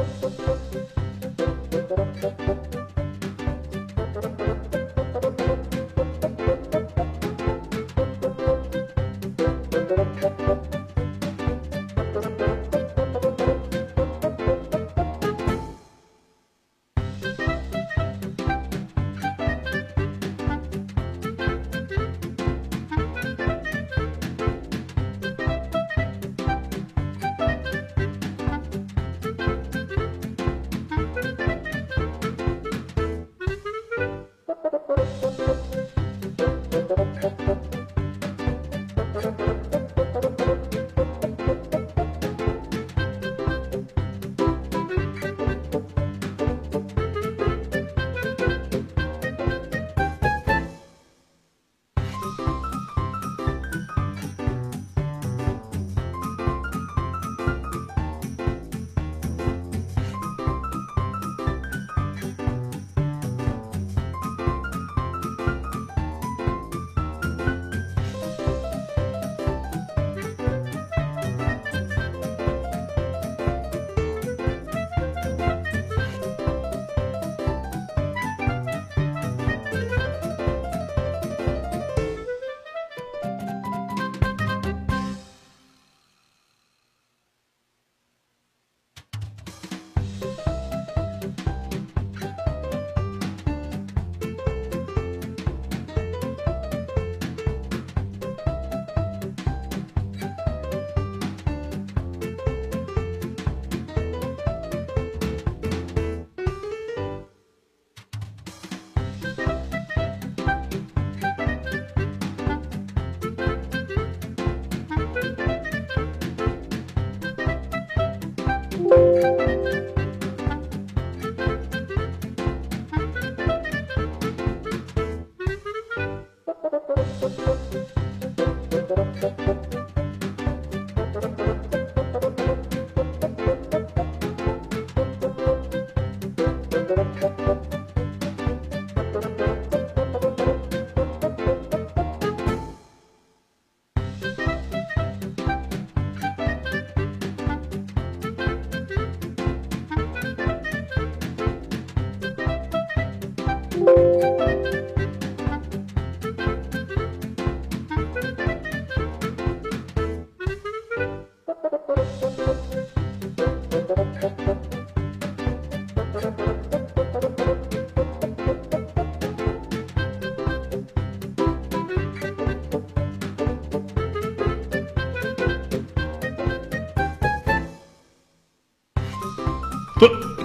Thank you.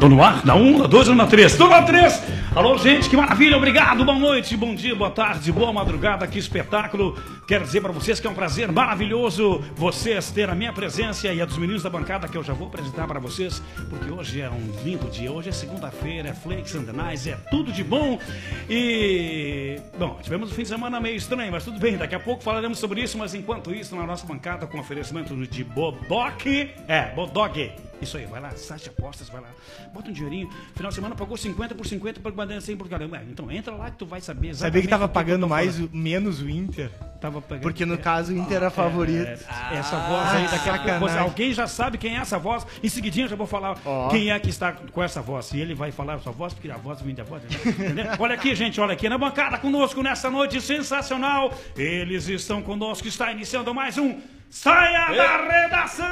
Tô, no ar? Na 1, na 2 ou na 3? Tô na 3! Alô, gente, que maravilha, obrigado, boa noite, bom dia, boa tarde, boa madrugada, que espetáculo. Quero dizer para vocês que é um prazer maravilhoso vocês ter a minha presença e a dos meninos da bancada que eu já vou apresentar para vocês, porque hoje é um lindo dia, hoje é segunda-feira, é Flakes and Nice, é tudo de bom. E, bom, tivemos um fim de semana meio estranho, mas tudo bem, daqui a pouco falaremos sobre isso, mas enquanto isso, na nossa bancada com oferecimento de Bodoc, é, Bodog, isso aí, vai lá, site apostas, vai lá, bota um dinheirinho. Final de semana pagou 50 por 50 para bandeira 100 por caramba. Então entra lá que tu vai saber. Sabia que tava pagando mais, o- menos o Inter? Tava pagando. Porque no É, caso o Inter era favorito. é, essa voz aí, daqui a pouco você- alguém já sabe quem é essa voz. Em seguidinho eu já vou falar Ó. quem é que está com essa voz. E ele vai falar a sua voz, porque a voz vem da voz. Entendeu? olha aqui, gente, olha aqui na bancada conosco nessa noite sensacional. Eles estão conosco, está iniciando mais um Saia da Redação!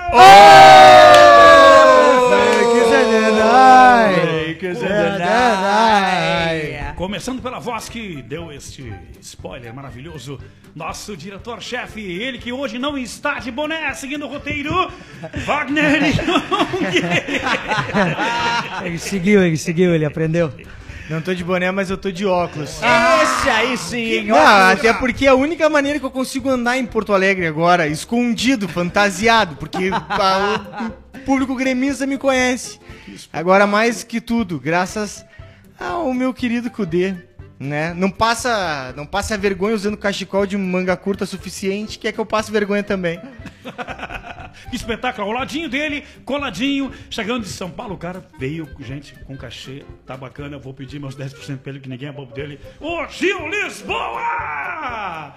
Começando pela voz que deu este spoiler maravilhoso, nosso diretor-chefe, ele que hoje não está de boné, seguindo o roteiro, Wagner Young. Ele seguiu, ele seguiu, ele aprendeu. Não tô de boné, mas eu tô de óculos. Esse aí sim, Não, até porque é a única maneira que eu consigo andar em Porto Alegre agora, escondido, fantasiado, porque a- o público gremista me conhece. Agora, mais que tudo, graças ao meu querido Kudê, né? Não passa, não passa vergonha usando cachecol de manga curta suficiente, quer que eu passe vergonha também. Que espetáculo, ao ladinho dele, coladinho, chegando de São Paulo, o cara veio, gente, com cachê, tá bacana, eu vou pedir meus 10% pra ele, que ninguém é bobo dele. Ô, Gil Lisboa!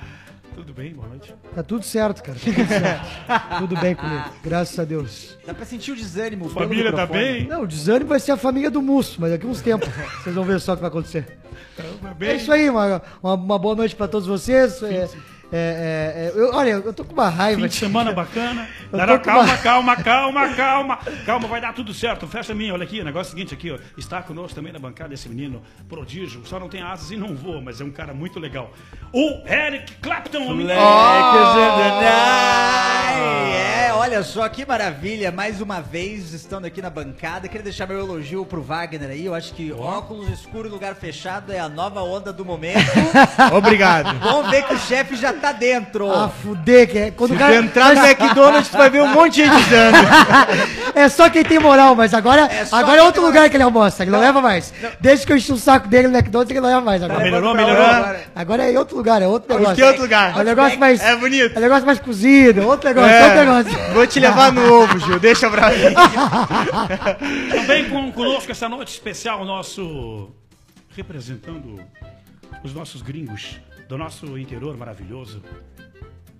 Tudo bem, boa noite. Tá tudo certo, cara. Tá tudo certo. tudo bem comigo. Graças a Deus. Dá pra sentir o desânimo. Família tá bem? Não, o desânimo vai ser a família do Musso, mas daqui uns tempos. Vocês vão ver só o que vai acontecer. Tá É bem? isso aí, uma, uma, uma boa noite pra todos vocês. É, é, é, é, eu- olha, eu tô com uma raiva. Fim de semana bacana. Calma, uma- calma, calma, calma. Calma, vai dar tudo certo. Fecha a minha, olha aqui, o negócio é o seguinte aqui, ó. Está conosco também na bancada esse menino prodígio. Só não tem asas e não voa, mas é um cara muito legal. O Eric Clapton, o menino. É, olha só que maravilha. Mais uma vez estando aqui na bancada. Queria deixar meu elogio pro Wagner aí. Eu acho que óculos escuro em lugar fechado é a nova onda do momento. Obrigado. Vamos ver que o chefe já tá dentro. Ah, fuder, que é. Quando o Se cara. entrar no McDonald's, tu vai ver um monte de gente. É só quem tem moral, mas agora É agora é outro lugar que ele almoça. Ele não, leva mais. Desde que eu enchi o saco dele no McDonald's, ele não leva mais. Agora, Melhorou, melhorou. agora. agora é outro lugar, é outro negócio. Que outro lugar? É um negócio mais. É bonito. É um negócio mais cozido, é outro negócio, é outro negócio. Vou te levar no ovo, Gil. Deixa pra mim. Também com, conosco essa noite especial, nosso. representando os nossos gringos do nosso interior maravilhoso.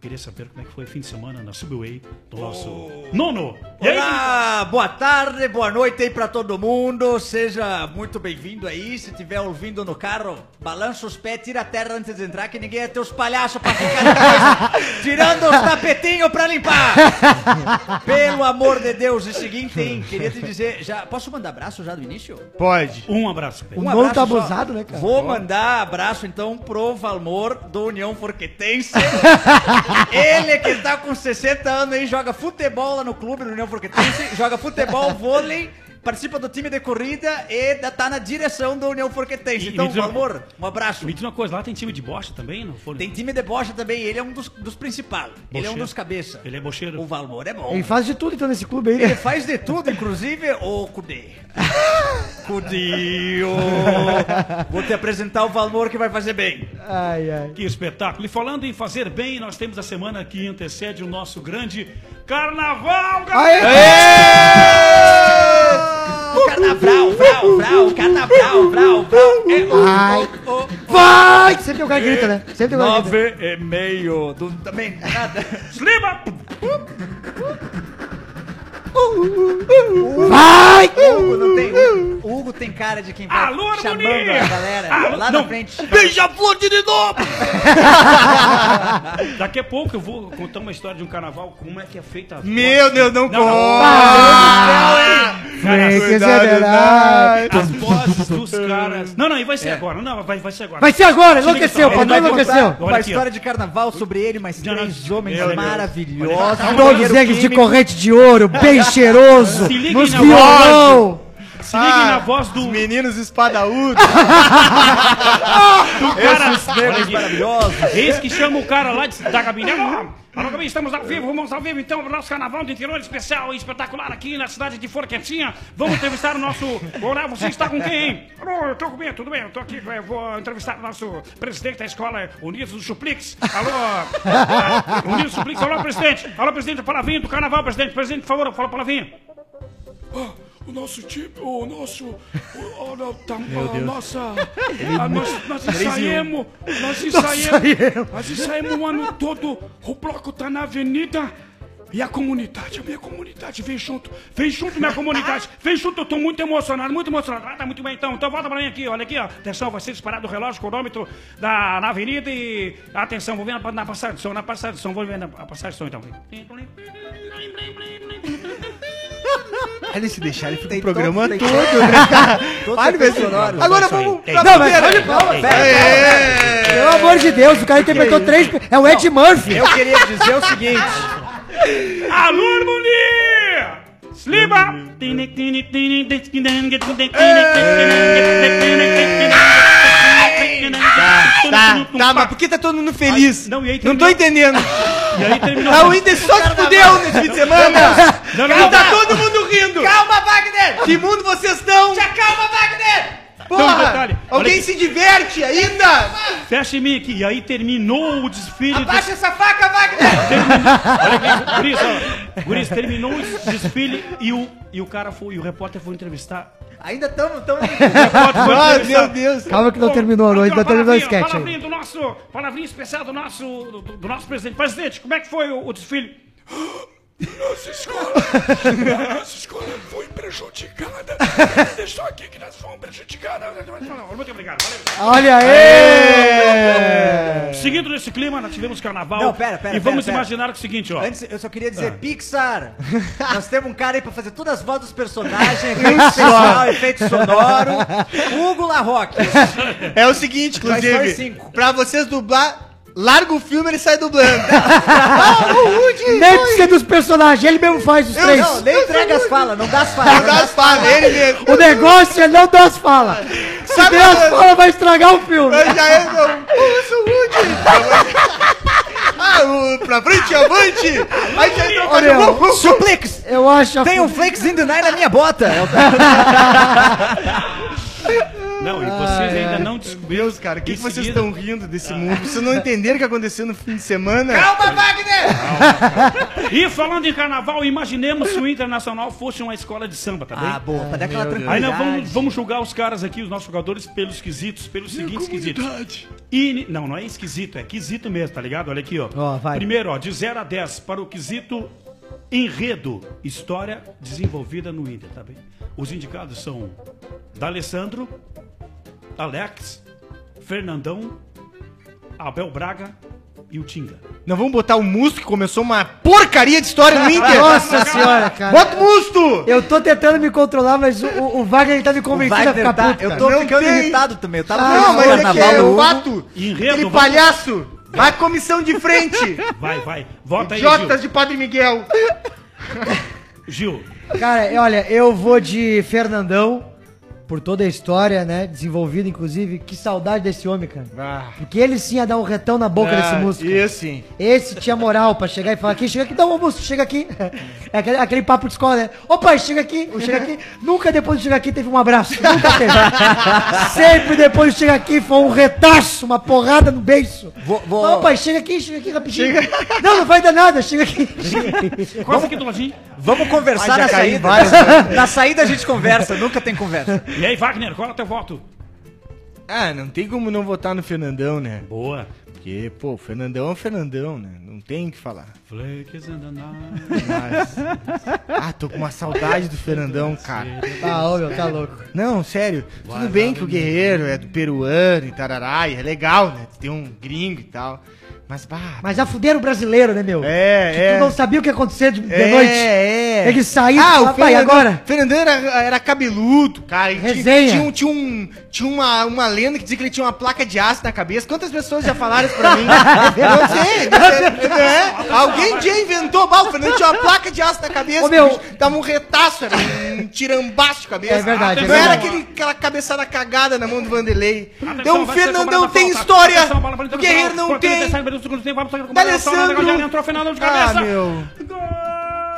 Queria saber como é que foi o fim de semana na Subway do nosso nono. E aí, Olá, boa tarde, boa noite aí pra todo mundo. Seja muito bem-vindo aí. Se estiver ouvindo no carro, balança os pés, tira a terra antes de entrar, que ninguém é teus palhaços pra ficar depois tirando os tapetinhos pra limpar. Pelo amor de Deus, o seguinte, hein? Queria te dizer, já posso mandar abraço já do início? Pode. um abraço. Pedro. O nono tá abraço só. abusado, né, cara? Vou mandar abraço então pro Valmor do União Forquetense. Ele que tá com 60 anos aí, joga futebol lá no clube do União Forquetense, joga futebol, vôlei, participa do time de corrida e tá na direção do União Forquetense. Então, uma- Valmor, um abraço. Me diz uma coisa, lá tem time de bosta também? Não foi? Tem time de bocha também, ele é um dos, dos principais. Ele é um dos cabeça. Ele é bocheiro. O Valmor é bom. Ele faz de tudo então nesse clube aí. Ele né? faz de tudo, inclusive o Cudê. Cudinho! Vou te apresentar o Valmor que vai fazer bem. Ai, ai. Que espetáculo. E falando em fazer bem, nós temos a semana que antecede o nosso grande Carnaval, galera! Carnaval, Sempre tem cara que grita, né? Sempre tem que grita. nove e meio. Do, também nada. Slima! Vai! Hugo não tem. O Hugo tem cara de quem vai Alô, chamando harmonia! a galera Alô, lá não. na frente. Beija-flor de novo! Daqui a pouco eu vou contar uma história de um carnaval, como é que é feita a Meu Deus, não, Não, não. conta. Cara, zederai. as vozes dos caras. Não, não, e vai ser agora. Não, vai, vai ser agora. Vai ser agora, enlouqueceu, só, o padrão ele vai enlouqueceu. Olha Uma aqui, história de carnaval sobre ele, mais Não, não. três homens maravilhosos. Todos eles de corrente de ouro, cheiroso, Se liguem nos na violão. Se liguem na voz do, Os meninos espadaúdos. do cara. Esses negros maravilhosos. Eis que chama o cara lá de, da cabine. Alô, estamos ao vivo, vamos ao vivo então para o nosso carnaval do interior especial e espetacular aqui na cidade de Forquetinha. Vamos entrevistar o nosso. Olá, você está com quem? hein? Alô, eu tô com quem? Tudo bem? Eu tô aqui, eu vou entrevistar o nosso presidente da escola Unidos do Suplix. Alô, Unidos do Suplix, alô, presidente. Alô, presidente, palavrinha do carnaval, presidente. Presidente, por favor, fala a palavrinha. O nosso time, o nosso. O, o, o, tá- a nossa. a nós, nós ensaiamos. Nós ensaiamos. Nós ensaiamos o ano todo. O bloco tá na avenida. E a comunidade, a minha comunidade, vem junto, vem junto, minha comunidade, vem junto, eu tô muito emocionado, muito emocionado. Ah, tá muito bem, então, então volta pra mim aqui, olha aqui, ó. Atenção, vai ser disparado o relógio, cronômetro da, na avenida e. Atenção, vou ver na, na passagem de som, na passagem de som, vou ver na a passagem de som então. Ele se deixar, ele fica Tem o programa todo- todo. né? Olha. Agora vamos pra Não, mas primeira. olha. Aê! Pelo amor de Deus, o cara interpretou três. É o Ed Murphy. Eu queria dizer o seguinte. Alô, harmonia! Sliba! Tá, tá, mas por que tá todo mundo feliz? Não, e aí Não tô terminou- entendendo. E aí terminou. Ah, o Inter só se fudeu nesse fim de semana. Não, não, E tá todo mundo rindo. Calma, Wagner! Que mundo vocês estão? Já calma, Wagner! Porra, detalhe, alguém se diverte ainda? Fecha em mim aqui. E aí terminou o desfile. do- Abaixa essa faca, Wagner! Olha aqui, Guris. Guris, terminou o desfile e o, e o cara foi, e o repórter foi entrevistar Ainda estamos. Tamo... Ah, meu Deus. Calma que não terminou a noite, ó, não terminou o sketch. Palavrinha do nosso, palavrinha especial do nosso, do, do nosso presidente. Presidente, como é que foi o, o desfile? Nossa escola, nossa escola foi prejudicada. Deixou aqui que nós fomos prejudicados. Muito obrigado, valeu. Olha aí! Seguindo nesse clima, nós tivemos carnaval. Não, pera, pera, E vamos pera, pera. imaginar o seguinte, ó. Antes, eu só queria dizer, Pixar, nós temos um cara aí pra fazer todas as vozes dos personagens, efeito especial, efeito sonoro. Hugo Larroque. É o seguinte, inclusive, pra vocês dublar, larga o filme e ele sai dublando. ah, o Woody! Nem precisa dos personagens, ele mesmo faz os três. Não, nem entrega as falas, não dá as Não falas. dá as falas, ele mesmo. O negócio é não dar as falas. Se Sabe der as falas, vai estragar o filme. Eu já é. Ô, seu Woody! Ah, o, pra frente, avante! Aí já entrou Ô, meu, com Suplix! Eu acho Tem um Flix in the night na minha bota. É Não, e vocês ainda não descobriram. Deus, cara, o que, que vocês seguida- estão rindo desse mundo? Vocês não entenderam o que aconteceu no fim de semana? Calma, Wagner! E falando em carnaval, imaginemos se o Internacional fosse uma escola de samba, tá bem? Ah, boa, pra dar aquela. Aí tranquilidade. nós vamos, vamos julgar os caras aqui, os nossos jogadores, pelos quesitos, pelos seguintes quesitos. Ini- Não, não é esquisito, é quesito mesmo, tá ligado? Olha aqui, ó. Vai. Primeiro, ó, de 0 a 10, para o quesito enredo, história desenvolvida no Inter, tá bem? Os indicados são D'Alessandro, Alex, Fernandão, Abel Braga e o Tinga. Não vamos botar o Musto, que começou uma porcaria de história no Inter. Nossa senhora, cara. Bota o Musto! Eu tô tentando me controlar, mas o, o- Wagner tá me convencendo a ficar tá, puto, eu tô Não ficando tem. irritado também. Eu tava Ah, Não, o mas é que é o fato. Enredo, Aquele vamos- palhaço. Vai comissão de frente. Vai, vai. Vota aí, Jotas de Padre Miguel. Gil. Cara, olha, eu vou de Fernandão, por toda a história, né? Desenvolvida, inclusive. Que saudade desse homem, cara. Ah, Porque ele sim ia dar um retão na boca desse músico. Isso, sim. Esse tinha moral pra chegar e falar aqui, chega aqui, dá um almoço, chega aqui. É aquele, aquele papo de escola, né? Ô pai, chega aqui, chega aqui. Nunca depois de chegar aqui teve um abraço. Nunca teve. Sempre depois de chegar aqui foi um retaço, uma porrada no beiço. Vou- vou- Ô pai, chega aqui, chega aqui rapidinho. Não, não vai dar nada, chega aqui. Chega aqui. Quase aqui do ladinho. Vamos conversar Ai, na saída. várias Na saída a gente conversa, nunca tem conversa. E aí, Wagner, qual é o teu voto? Ah, não tem como não votar no Fernandão, né? Boa. Porque, pô, o Fernandão é o Fernandão, né? Não tem o que falar. Flakes and the night. Mas... Ah, tô com uma saudade do Fernandão, cara. Ah, ô meu, tá louco. Não, sério. Tudo bem que o guerreiro é do peruano e tarará, e é legal, né? Tem um gringo e tal. Mas, bah. Mas já fuderam o brasileiro, né, meu? É, Que é. Tu não sabia o que ia acontecer de, de é, noite. é. Ele saiu ah, o pai, agora? Fernandão era, era cabeludo, cara. e Resenha. Tinha, tinha, um- tinha, um, tinha uma, uma lenda que dizia que ele tinha uma placa de aço na cabeça. Quantas pessoas já falaram isso pra mim? Eu não sei. É, Alguém já inventou, bah, o Fernando tinha uma placa de aço na cabeça. Ô, meu. Dava um retaço, era um tirambaço de cabeça. É verdade, Não é era aquele, aquela cabeçada cagada na mão do Vanderlei. Atenção, Então o Fernandão tem falta. história. Atenção, O Guerreiro não tem. 37 minutos do segundo tempo, vai para o D'Alessandro. Entrou Fernandão de Ah, cabeça. meu. Gol!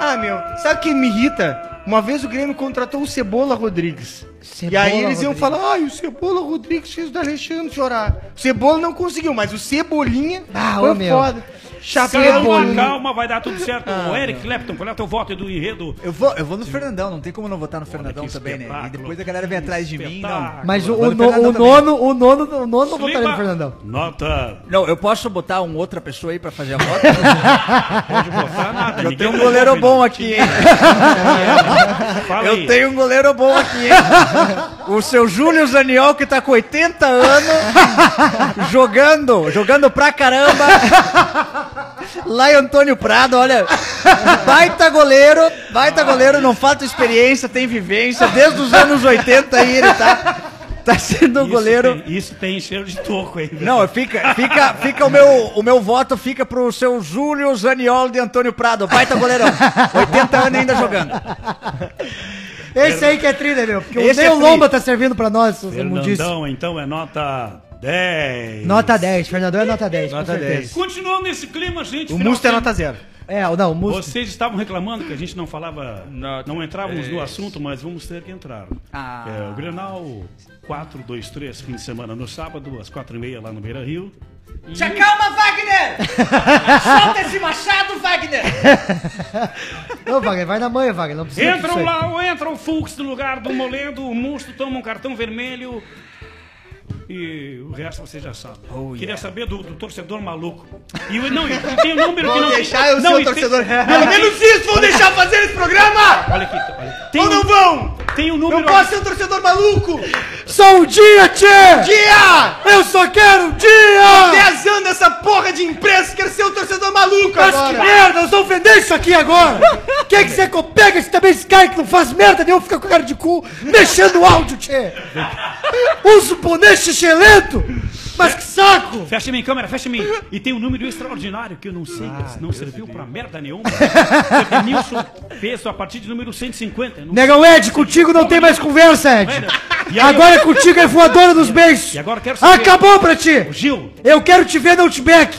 Ah, meu, sabe o que me irrita? Uma vez o Grêmio contratou o Cebola Rodrigues. e Cebola aí eles iam Rodrigues. falar, ai, o Cebola Rodrigues fez o Alexandre chorar. O Cebola não conseguiu, mas o Cebolinha Ah, foi ô, meu. foda. Chapéu. Calma, calma, vai dar tudo certo. Ah, o Eric Clapton, qual é o teu voto do enredo? Eu vou, eu vou no Fernandão, não tem como não votar no Fernandão também, né? E depois a galera vem atrás de mim, não. Mas o, o, no o nono, o nono, o nono não votaria no. Fernandão. Nota. Não, eu posso botar um outra pessoa aí pra fazer a voto? Pode botar nada. Eu ninguém tenho um tá goleiro bom aqui, hein? Eu tenho um goleiro bom aqui, hein? O seu Júlio Zaniol, que tá com 80 anos, jogando, jogando pra caramba. Lá em Antônio Prado, olha, baita goleiro, baita goleiro, não falta experiência, tem vivência, desde os anos 80 aí ele tá, tá sendo Isso goleiro. Tem, isso tem cheiro de toco aí. Não, fica, fica, fica o meu, o meu voto fica pro seu Júlio Zaniol de Antônio Prado, baita goleirão, 80 anos ainda jogando. Esse aí que é trilha, meu. Porque Esse nem é o Lomba tá servindo pra nós. Fernandão, então, é nota 10. Nota 10, Fernandão é nota 10, Nota com certeza. 10. Continuando nesse clima, gente. O Musto é nota zero. É, não, o Musto. Vocês estavam reclamando que a gente não falava, Não, não, entrávamos no é. assunto, mas vamos ter que entrar. Ah. É, o Grenal 4, 2, 3, fim de semana no sábado, às 4 e meia lá no Beira Rio. E- Se acalma, Wagner! Solta esse machado, Wagner! Não, Wagner, vai na manhã, Wagner. Não precisa disso Entram lá, entra o Fux no lugar do Moledo, o Musto toma um cartão vermelho. E o resto você já sabe. Oh, Queria saber do, do torcedor maluco. E o- não, e tem um número que Vão não. deixar eu ser o tem- torcedor. não, Pelo menos isso, vão deixar fazer esse programa! Olha aqui, olha. Tem Ou um, não vão? tem um número. Eu posso ser um torcedor maluco! Só um dia, tchê! Dia! Eu só quero um dia! 10 anos essa porra de imprensa, quero ser um torcedor maluco Mas que agora! merda, nós vamos vender isso aqui agora! Quem que você pega esse também, esse cara que não faz merda nenhuma, fica com cara de cu, mexendo o áudio, tchê! Usa o boné xixelento! Mas que saco! Fecha em mim, câmera, fecha em mim. E tem um número extraordinário que eu não sei, que não serviu pra merda nenhuma. O Nilson fez a partir de número 150. Não Negão Ed, contigo não tem mais conversa, Ed! E Agora é contigo é voadora dos beijos! E agora eu quero saber- Acabou pra ti! Gil, Eu quero te ver no Outback!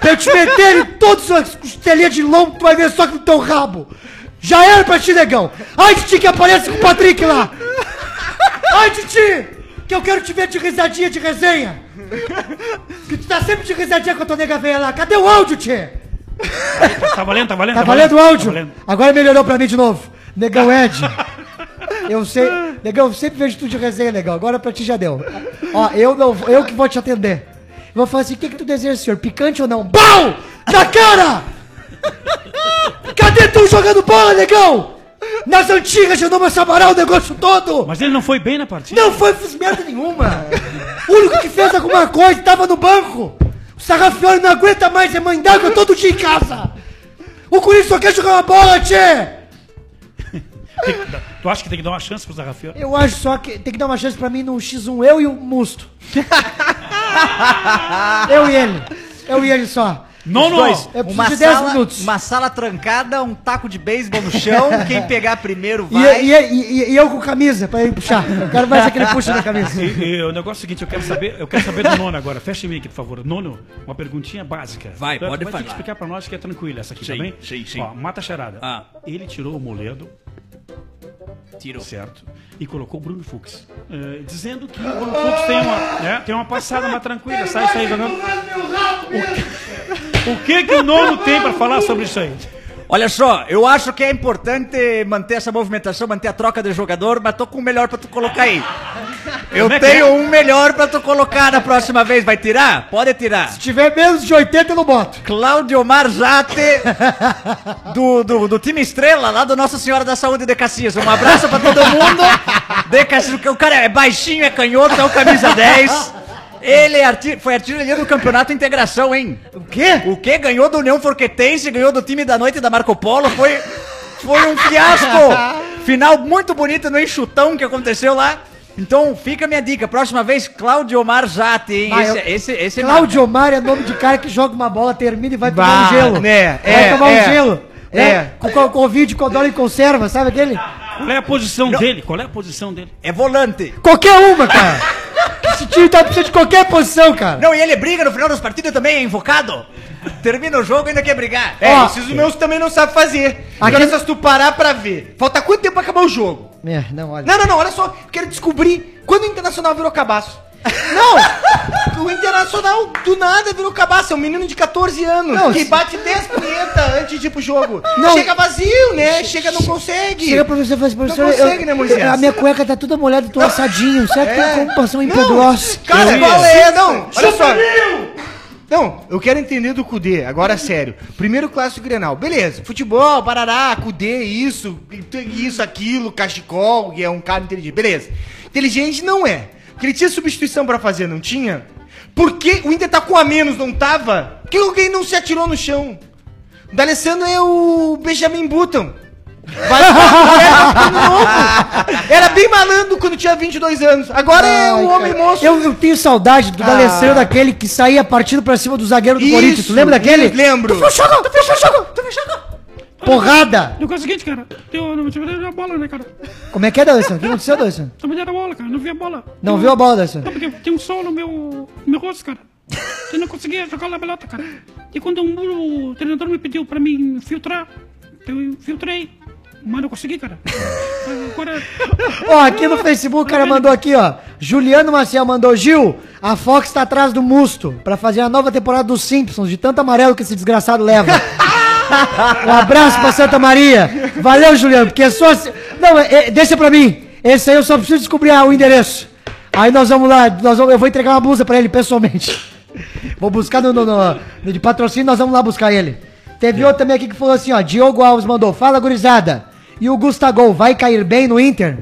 Pra eu te meter em todas as costelinhas de lombo, tu vai ver só que no teu rabo! Já era pra ti, negão! Ai de ti que aparece com o Patrick lá! Ai de ti! Que eu quero te ver de risadinha de resenha! Que tu tá sempre de risadinha com a tua nega velha lá! Cadê o áudio, tchê? tá valendo, tá valendo? Tá valendo o áudio? Tá valendo. Agora melhorou pra mim de novo. Negão Ed. Eu sei. Negão, eu sempre vejo tu de resenha, negão. Agora pra ti já deu. Ó, eu não eu que vou te atender. Vou falar assim: o que, que tu deseja, senhor? Picante ou não? BAU! Na cara! Cadê tu jogando bola, negão? Nas antigas de Noma Samaral o negócio todo! Mas ele não foi bem na partida. Não foi fiz merda nenhuma! O único que fez alguma coisa tava no banco! O Sarrafiori não aguenta mais, é mãe d'água todo dia em casa! O Corinthians só quer jogar uma bola, tchê! Tu acha que tem que dar uma chance pro Zarrafiori? Eu acho só que tem que dar uma chance pra mim no X1, eu e o Musto. eu e ele. Eu e ele só. Nono! Dois. Eu preciso Uma de 10 sala, minutos. uma sala trancada, um taco de beisebol no chão. Quem pegar primeiro E, vai. e, e- e eu com camisa pra ele puxar. Eu quero mais aquele puxa na camisa. E, e o negócio é o seguinte, eu quero saber, eu quero saber do nono agora. Fecha em mim aqui, por favor. Nono, uma perguntinha básica. Vai, pode vai falar. que explicar pra nós que é tranquila essa aqui, Sim, tá bem? sim, sim. Ó, mata a charada. Ah. Ele tirou o Moledo, Tirou. certo? E colocou o Bruno Fux. eh, dizendo que o Bruno Fux tem uma, né, tem uma passada mais tranquila, sai, sai jogando. O que que o nono tem pra falar sobre isso aí? Olha só, eu acho que é importante manter essa movimentação, manter a troca de jogador, mas tô com o melhor pra tu colocar aí. Eu é tenho é? um melhor pra tu colocar na próxima vez. Vai tirar? Pode tirar. Se tiver menos de 80, eu não boto. Cláudio Omar Jate, do, do, do time Estrela, lá do Nossa Senhora da Saúde de Caxias. Um abraço pra todo mundo. De Caxias, o cara é baixinho, é canhoto, é o camisa 10. Ele é arti foi artilheiro do campeonato Integração, hein? O quê? O que? Ganhou do União Forquetense, ganhou do time da noite da Marco Polo, foi, foi um fiasco! Final muito bonito no enxutão que aconteceu lá. Então fica a minha dica, próxima vez, Cláudio Omar Jate, hein? Ah, esse, eu- esse, esse Cláudio Omar é nome de cara que joga uma bola, termina e vai tomar Bah, um gelo. né, Vai é, tomar é, um gelo. é. É. Com, com Covid, com dólar em conserva, sabe aquele? Qual é a posição dele? Qual é a posição dele? É volante. Qualquer uma, cara. Esse time tá precisando de qualquer posição, cara. Não, e ele briga no final das partidas também, é invocado. Termina o jogo e ainda quer brigar. É, Ó, esses meus também não sabem fazer. Aqui- Agora só se tu parar pra ver. Falta quanto tempo pra acabar o jogo? É, não, olha. Não, não, não, olha só. Quero descobrir quando o Internacional virou cabaço. Não! O Internacional do nada virou cabaço. É um menino de 14 anos Não, que bate 10 punheta antes de ir pro jogo. Não. Chega vazio, né? Chega, não consegue. Chega e fala assim, professor, consegue, eu- né, Moisés? a minha cueca tá toda molhada, tô assadinho. Será que É. tem como passar um Não, hipoglós? Cara, qual é? Não, olha só. Não, eu quero entender do Cudê, agora sério. Primeiro clássico Grenal, beleza. Futebol, parará, Cudê, isso, isso, aquilo, cachecol, que é um cara inteligente, beleza. Inteligente não é. Porque ele tinha substituição pra fazer, não tinha? Por que o Inter tá com a menos, não tava? Por que alguém não se atirou no chão? O D'Alessandro é o Benjamin Button. Vai novo. Era bem malandro quando tinha 22 anos. Agora é Ai, o homem cara. moço. Eu, eu tenho saudade do Ah. D'Alessandro, daquele que saía partindo pra cima do zagueiro do Isso, Corinthians. Tu lembra daquele? lembro. Tu fechou, tu fechou, tu fechou. Porrada! O negócio é o seguinte, cara. Eu não tive a bola, né, cara? Como é que é, D'Alessandro? O que aconteceu, D'Alessandro? Não me deram a bola, cara. Não vi a bola. Não viu a bola, D'Alessandro? Não, porque tem um sol no meu, no meu rosto, cara. Eu não conseguia jogar na pelota, cara. E quando o, o treinador me pediu pra mim filtrar, eu filtrei. Mas não consegui, cara. Agora. Ó, aqui no Facebook o cara mandou aqui, ó. Juliano Maciel mandou, Gil, a Fox tá atrás do Musto pra fazer a nova temporada dos Simpsons, de tanto amarelo que esse desgraçado leva. Um abraço pra Santa Maria. Valeu, Juliano, porque é só... Não, é- é- deixa pra mim. Esse aí eu só preciso descobrir ah, o endereço. Aí nós vamos lá, nós vamos- eu vou entregar uma blusa pra ele pessoalmente. Vou buscar no, no- no- no- de patrocínio, nós vamos lá buscar ele. Teve outro também aqui que falou assim, ó, Diogo Alves mandou, fala gurizada, e o Gustavo vai cair bem no Inter?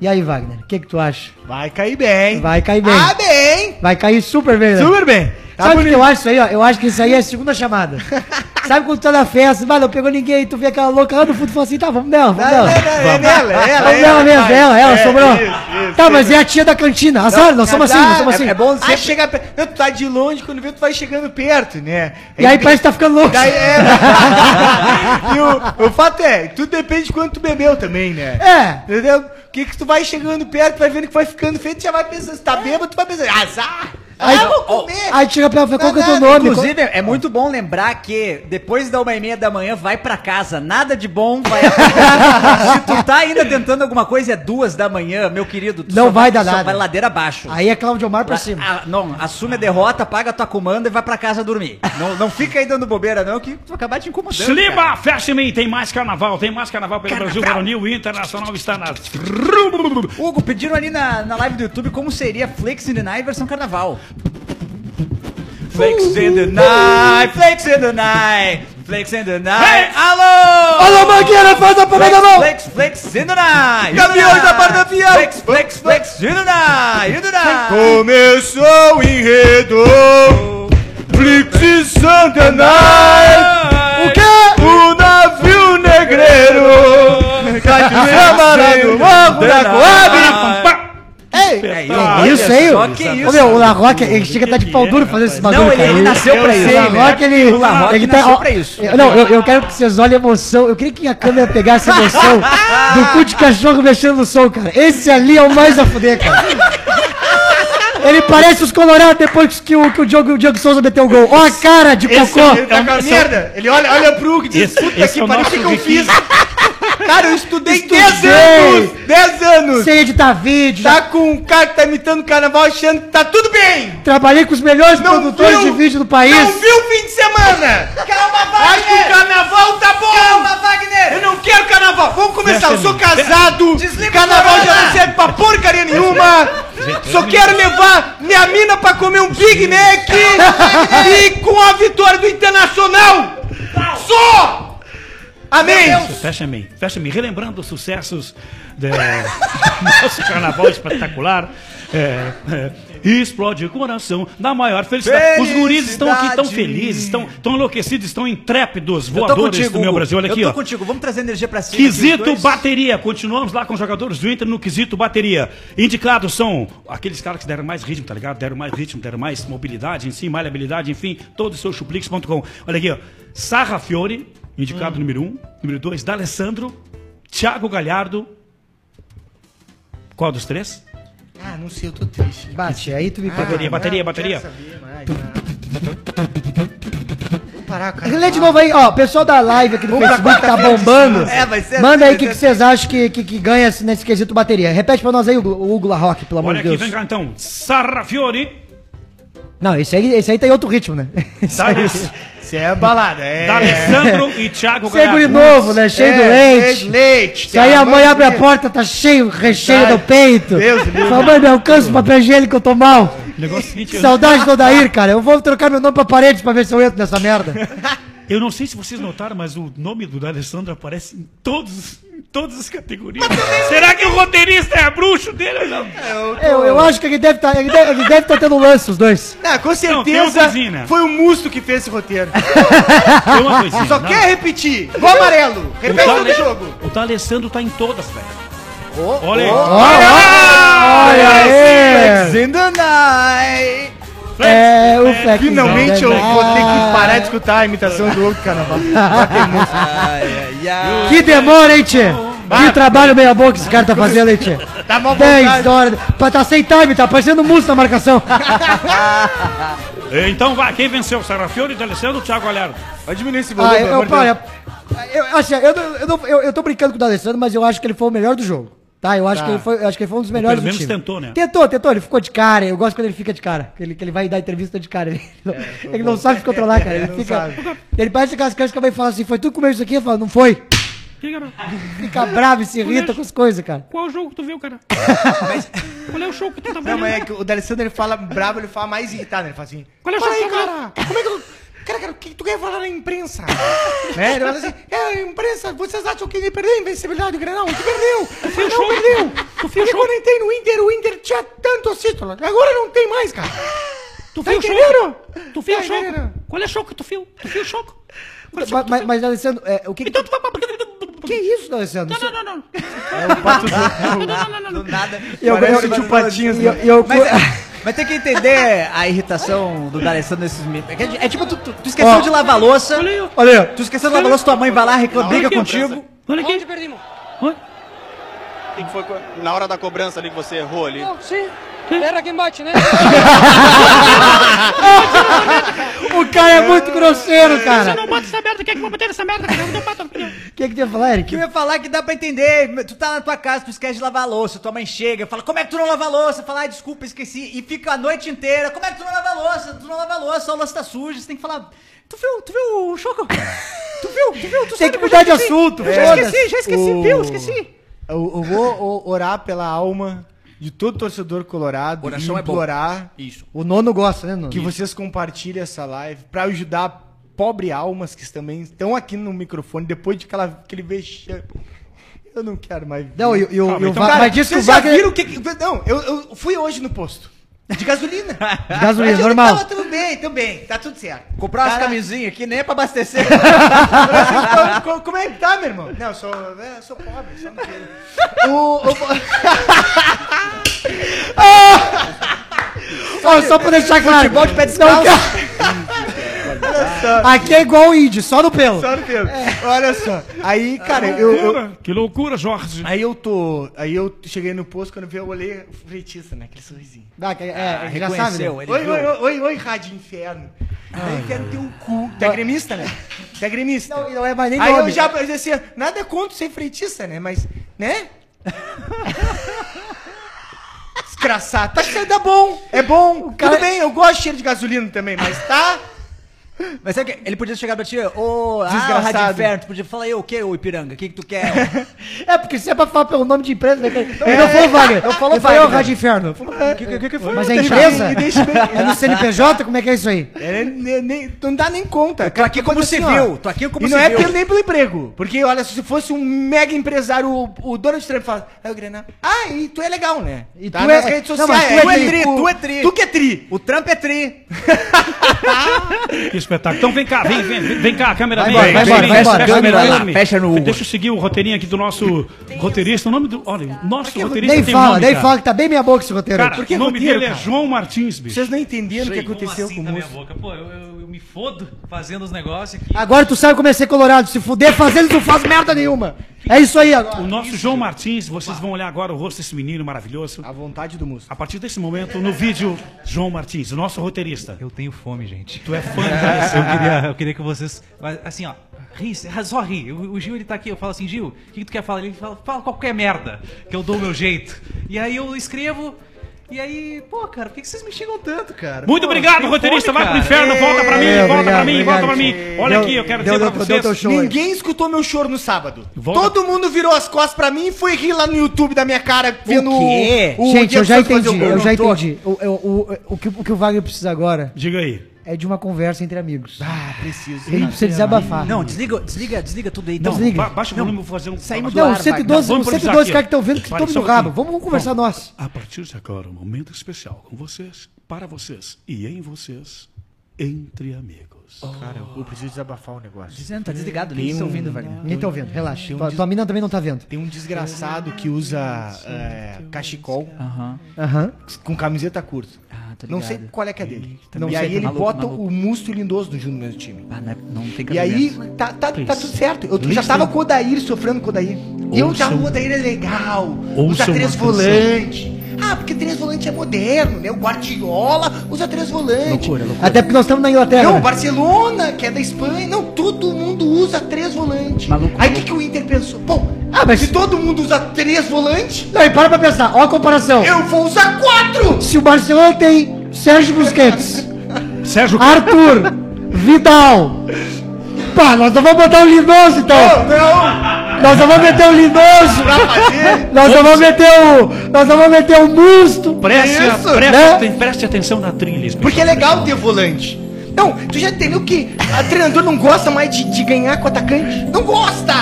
E aí, Wagner, o que que tu acha? Vai cair bem. Vai cair bem. Ah, bem. Vai cair super bem, né? Super bem. Tá Sabe o que eu acho isso aí, ó? Eu acho que isso aí é a segunda chamada. Sabe quando tu tá na festa, vai, não pegou ninguém, tu vê aquela louca lá no fundo e fala assim, tá, vamos nela, vamos nela. não, não, é nela, é ela. Vamos é nela mesmo, é ela, ela, É, sobrou. isso, isso, tá, mas é a tia da cantina. Azar, nós somos assim, nós somos assim. É, é bom sempre- Aí chega perto. Tu tá de longe, quando vê, tu vai chegando perto, né? E aí parece que tá ficando louco. Daí é. e o, o fato é, tudo depende de quanto tu bebeu também, né? É. Entendeu? O que que tu vai chegando perto, vai vendo que vai ficando feio, tu já vai pensando, se tá bêbado, tu vai pensando, azar! Aí, ah, vou comer! aí chega pra ela e fala, qual que é o teu nome? Inclusive, é muito bom lembrar que depois da uma e meia da manhã, vai pra casa. Nada de bom vai acontecer. Se tu tá ainda tentando alguma coisa, é duas da manhã, meu querido. tu Não só vai dar só nada. vai ladeira abaixo. Aí é Claudio Omar pra cima. Ah, não, assume a derrota, paga tua comanda e vai pra casa dormir. Não, não fica aí dando bobeira, não, que tu vai acabar te incomodando. cara. Sliba, fecha-me, tem mais carnaval, tem mais carnaval pelo Brasil, Varonil, o Internacional está na... Hugo, pediram ali na, na live do YouTube como seria Flex in the Night versão carnaval. Flex in the night, flex in the night, flex in the night. Alô! Alô, Mangueira, faz a palma da mão! Flex, flex in the night. Caminhões da Barra da Fiel. Flex, flex, flex in the night, in the night. Começou o enredo, Flix Santa Night, O quê? O navio negreiro, Camarada do Morro da Coab. Ei, É isso, aí, só que Ô, isso. meu, o La Roca, ele chega a tá de pau duro fazendo esse bagulho, Não, ele- nasceu pra isso, né? O La Roca, ele... O ele nasceu ó, pra isso. eu- Não, eu, eu quero que vocês olhem a emoção. Eu queria que a câmera pegasse a emoção do cu de cachorro mexendo no som, cara. Esse ali é o mais a fuder, cara. Ele parece os colorados depois que o, que o, Diogo, o Diego Souza meteu o gol. Ó a cara de Esse cocô. ele tá com a merda. Ele olha, olha pro Hugo e diz, Esse- puta esse que é pariu, o que que eu fiz? Cara, eu estudei Estudei. 10 anos! 10 anos! Sem editar vídeo. Tá com um cara que tá imitando o carnaval achando que tá tudo bem! Trabalhei com os melhores Não produtores viu? de vídeo do país. Não viu o fim de semana! Calma, Acho que o carnaval tá bom! Calma, Wagner. Eu não quero carnaval! Vamos começar, eu sou casado! Desliga o carnaval já não serve pra porcaria nenhuma! Só quero levar minha mina pra comer um Big Mac e com a vitória do Internacional! Só! Amém! Fecha-me, fecha-me. Relembrando os sucessos do nosso carnaval espetacular. É, é, explode o coração da maior felicidade. Os guris estão aqui tão Felicidade. felizes, estão tão enlouquecidos, estão intrépidos, voadores contigo, do meu. Brasil. Olha aqui, Eu tô ó. contigo, vamos trazer energia pra cima. Quesito dois. bateria. Continuamos lá com os jogadores do Inter no quesito bateria. Indicados são aqueles caras que deram mais ritmo, tá ligado? Deram mais ritmo, deram mais mobilidade, em si, maleabilidade, enfim, todos os seus chuplix.com. Olha aqui, ó. Sarra Fiore, indicado número um. Número dois, D'Alessandro. Thiago Galhardo. Qual dos três? Ah, não sei, eu tô triste. Bate, aí tu me pegou. Bateria, bateria, não bateria. saber mais, não. Vamos parar, cara. Lê de novo aí, ó, pessoal da live aqui do Facebook tá bombando. É, vai ser Manda assim, aí o que, vocês acham que, que, que ganha esse- nesse quesito bateria. Repete pra nós aí, o Hugo La Roque, pelo amor Olha de aqui, Deus. vem cá então. Sarra Fiore. Não, esse aí, esse aí tem outro ritmo, né? D'Ales- Isso é balada, é. D'Alessandro e Thiago é Galhardo. novo, né? Cheio É, do leite. cheio de leite. Isso aí a mãe abre a porta. tá cheio, recheio do peito. Deus. Fala, mãe, me alcança o papel higiênico, eu tô mal. Negócio seguinte, eu- Saudade do Odair, cara. Eu vou trocar meu nome pra parede pra ver se eu entro nessa merda. Eu não sei se vocês notaram, mas o nome do D'Alessandro aparece em, todos, em todas as categorias. Será que o roteirista é bruxo dele ou não? Eu, eu acho que ele deve tá, ele deve, ele deve tá tendo lance, os dois. Não, com Não, certeza coisinha, né? foi o Musto que fez esse roteiro. Tem uma coisinha. Só não? quer repetir. Igual amarelo. O Repete todo D'Ale- jogo. O D'Alessandro tá em todas, velho. Olha aí. Olha aí! Flex in night. É, o Flex. Finalmente eu vou ter que parar de escutar a imitação do outro carnaval. Que demora, hein, tchê? Que trabalho meia boca esse cara tá fazendo, hein, tia? Tá mal 10 horas. Pra tá sem time, tá parecendo música na marcação. Então vai, quem venceu? Serrafiore, D'Alessandro ou Thiago Galhardo? Vai diminuir esse volume, Ah, eu, eu, assim, eu, eu tô brincando com o D'Alessandro, mas eu acho que ele foi o melhor do jogo. Tá, eu acho, Tá. que, ele foi, eu acho que ele foi um dos melhores pelo do menos time. tentou, né? Tentou, tentou, ele ficou de cara. Eu gosto quando ele fica de cara. Que ele, que ele vai dar entrevista de cara. Ele, não- ele não sabe se controlar, cara. Ele, Ele não fica, sabe. ele parece aquelas crianças que vai falar assim: foi tudo comer isso aqui? Eu falo, não foi. Que, cara? Fica bravo e se irrita com as coisas, cara. Qual jogo que tu viu, cara? Qual é o show que tu tá Não, vendo? mas é que o D'Alessandro ele fala bravo, ele fala mais irritado, ele fala assim. Qual é o "Fala seu aí, cara? Como é que eu. Cara, cara, o que tu quer falar na imprensa? né? Ele fala assim, é, imprensa, vocês acham que ele perdeu a invencibilidade do Grenal? Que perdeu! Não perdeu! Tu o show? quando entrei no Inter, o Inter tinha tantos títulos. Agora não tem mais, cara. Tu Tá o entendendo? Tu o Tá show? entendendo? Qual é o que tu viu? Tu viu o show? Qual é o Mas, que tu mas, viu? mas D'Alessandro, é, o que, que, Então tu vai... que é isso, D'Alessandro? Não, não, não, não. É o pato do... Não, não, não, não, Do não. nada. Eu- Parece eu- o tio Patinhas, eu- eu- Mas, mas tem que entender a irritação do D'Alessandro nesses minutos. É, é tipo, tu, tu- tu esqueceu Ó. de lavar a louça. Olha. Olha. Tu esqueceu de lavar a louça, tua mãe vai lá, reclama, briga contigo. Olha aqui. Onde perdimos? Oi? que foi na hora da cobrança ali que você errou ali? Não, sim. Erra quem bate, né? O cara é muito grosseiro, Você cara. não bota essa merda, quem é que vai bater nessa merda? O que, que tu ia falar, Que Eric? eu ia falar que dá pra entender. Tu tá na tua casa, tu esquece de lavar a louça, tua mãe chega, fala, como é que tu não lava a louça? Fala, ah, desculpa, esqueci. E fica a noite inteira, como é que tu não lava a louça? Tu não lava a louça, a louça tá suja, você tem que falar. Tu viu, tu viu o choco? Tu viu, tu viu? Tu Tem que mudar de assunto, Eu já esqueci, já esqueci, O- viu? Esqueci. Eu, eu vou orar pela alma de todo torcedor colorado Oração e é implorar Isso. O nono gosta, né, nono? que vocês compartilhem essa live pra ajudar pobre almas que também estão aqui no microfone depois de aquela, aquele vexame. Eu não quero mais ver. Não, e, e o, Calma, e o então, Cara, mas diz que o vocês já Wagner... viram o que... que- Não, eu, eu fui hoje no posto. De gasolina. De gasolina, normal. Tava tudo bem, tudo bem, tá tudo certo. Comprar umas Cara, camisinhas aqui nem é pra abastecer. então, co- Como é que tá, meu irmão? Não, eu sou, é, eu sou pobre, só não quero. O, o, Ó, só pra deixar claro. Futebol de pé Não, descalço. Aqui é igual o índio, só no pelo. só no pelo. Olha só. Aí, cara, eu, eu, Loucura. Que loucura, Jorge. Aí eu tô. Aí eu cheguei no posto, quando eu vi, eu olhei o frentista, né? Aquele sorrisinho. Ah, que- é, já sabe, né? ele Oi, oi, oi, oi, oi, Rádio Inferno. Rádio Inferno tem um cu. Tu é gremista, né? Tu é gremista. Não, e não é mais nem Aí nome. eu já eu disse assim, nada contra ser frentista, né? Mas, né? Desgraçado. Tá cheio, tá bom. É bom. cara- Tudo bem, eu gosto de cheiro de gasolina também, mas tá. Mas sabe o que? Ele podia chegar pra ti, ô, ah, Desgraçado. Rádio Inferno, tu podia falar, aí, o que, ô Ipiranga? O que que tu quer? É, porque se é pra falar pelo nome de empresa, né? Ele não falou Wagner. Eu falou Wagner. Wagner. Rádio Inferno. O que, que, que foi? Mas é empresa? É no CNPJ? Como é que é isso aí? É, nem- nem- não dá nem conta. tô aqui como civil, tô aqui como E não é civil. pelo, nem pelo emprego. Porque, olha, se fosse um mega empresário, o, Donald Trump fala, aí o Grenal, ah, e tu é legal, né? E tá tu é- redes sociais. tu é tri, o- tu é tri. Tu que é tri. O Trump é tri. Espetáculo. Então vem cá, vem, vem, vem, cá, câmera Vai vem, vai vem, vai fecha Câmera lá, fecha no- Deixa eu seguir o roteirinho aqui do nosso roteirista. O nome do. Olha, nosso roteirista Nem tem fala, nome, nem fala que tá bem minha boca esse roteiro. Cara, o nome roteiro, dele é? João Martins, bicho. Vocês não entenderam o que aconteceu assim com o moço. Pô, eu, eu- eu me fodo fazendo os negócios aqui. Agora tu sabe como é ser colorado. Se fuder fazendo, tu faz merda nenhuma. É isso aí agora. O nosso João Martins, vocês vão olhar agora o rosto desse menino maravilhoso. A vontade do moço. A partir desse momento, no vídeo, João Martins, o nosso roteirista. Eu tenho fome, gente. Tu é fã Eu queria, eu queria que vocês. mas, Assim, ó. Ri, só ri. O, o Gil ele tá aqui, eu falo assim, Gil, o que, que tu quer falar? Ele fala, fala qualquer merda, que eu dou o meu jeito. E aí eu escrevo. E aí, pô, cara, por que, vocês me xingam tanto, cara? Muito Pô, obrigado, roteirista. fome, Vai pro inferno, volta pra mim, É, volta obrigado, pra mim, volta obrigado. pra mim. Olha Deu- aqui, eu quero deu- dizer deu- pra vocês. Ninguém escutou meu choro no sábado. Volta. Todo mundo virou as costas pra mim e foi rir lá no YouTube da minha cara vendo quê? o, o Gente, eu já entendi, o eu já entendi. O, o, o, o, que, o que o Wagner precisa agora Diga aí. É de uma conversa entre amigos. Ah, preciso. Ele precisa desabafar. Não, desliga, desliga, desliga tudo aí. Não, desliga. Ba baixa o volume, vou fazer um. Saímos Não, do ar, 112, Não, os vamos improvisar 112 aqui, caras que estão vendo que estão no rabo. Vamos, vamos conversar nós. A partir de agora, um momento especial com vocês, para vocês e em vocês. entre amigos. Cara, eu preciso desabafar um negócio. Dizendo, tá desligado, ninguém tá um- ouvindo, Wagner. Ninguém tá ouvindo, relaxa. Um Tua, tua mina também não tá vendo. Tem um desgraçado que usa é, cachecol Aham. Aham. com camiseta curta. Ah, tô Não sei qual é que é dele. Não e sei aí ele maluco, bota maluco. o Musto e o Lindoso junto no mesmo time. Ah, não, é- não tem E aí, tá, tá, tá tudo certo. Eu já tava com o Odair, sofrendo com o Odair. E eu já, o Odair é legal. Usa ouçam três volantes. Ah, porque três volantes é moderno, né? O Guardiola usa três volantes. Loucura, loucura. Até porque nós estamos na Inglaterra. Não, o né? Barcelona, que é da Espanha, não, todo mundo usa três volantes. Maluco, Aí o que, que o Inter pensou? Bom, Ah, mas- se todo mundo usa três volantes, Não, e para pra pensar. Ó a comparação. eu vou usar quatro! Se o Barcelona tem Sérgio Busquets, Sérgio Arthur, Vidal. Pá, nós não vamos botar o Lindoso então. Não, Nós não vamos meter o Lindoso. pra fazer. Nós não vamos meter o. Nós não vamos meter o Musto. Preste, Isso, preste, né? preste atenção na trilha. especial. Porque é legal ter volante. Não, tu já entendeu que a treinador não gosta mais de, de ganhar com atacante? Não gosta!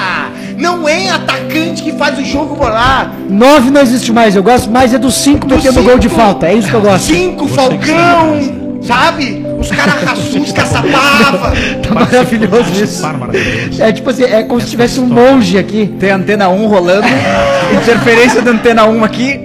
Não é atacante que faz o jogo rolar. Nove não existe mais. Eu gosto mais é dos cinco metendo cinco. gol de falta. É isso que eu gosto. Cinco, Falcão, sabe? Os caras raçudos, caçapava. Tá maravilhoso isso. É tipo assim, é como se tivesse um monge aqui. Tem antena 1 rolando, interferência da antena 1 aqui.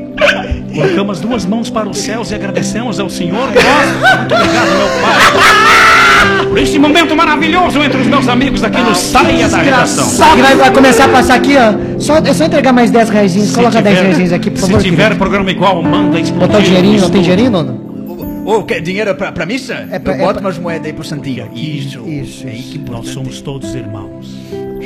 Colocamos duas mãos para os céus e agradecemos ao Senhor. Muito obrigado, meu Pai. Por este momento maravilhoso entre os meus amigos aqui no Saia da Redação. Vai, vai começar a passar aqui, ó. Só, é só entregar mais 10 reais. Coloca 10 tiver- reais aqui, por favor. Se tiver querido. programa igual, manda explodir. Botar o dinheirinho, não tem dinheirinho, nono? Ô, quer dinheiro pra missa? É pra- Eu é boto pra- umas moedas aí pro Santinho. Isso. Isso, É aí que Nós somos todos irmãos.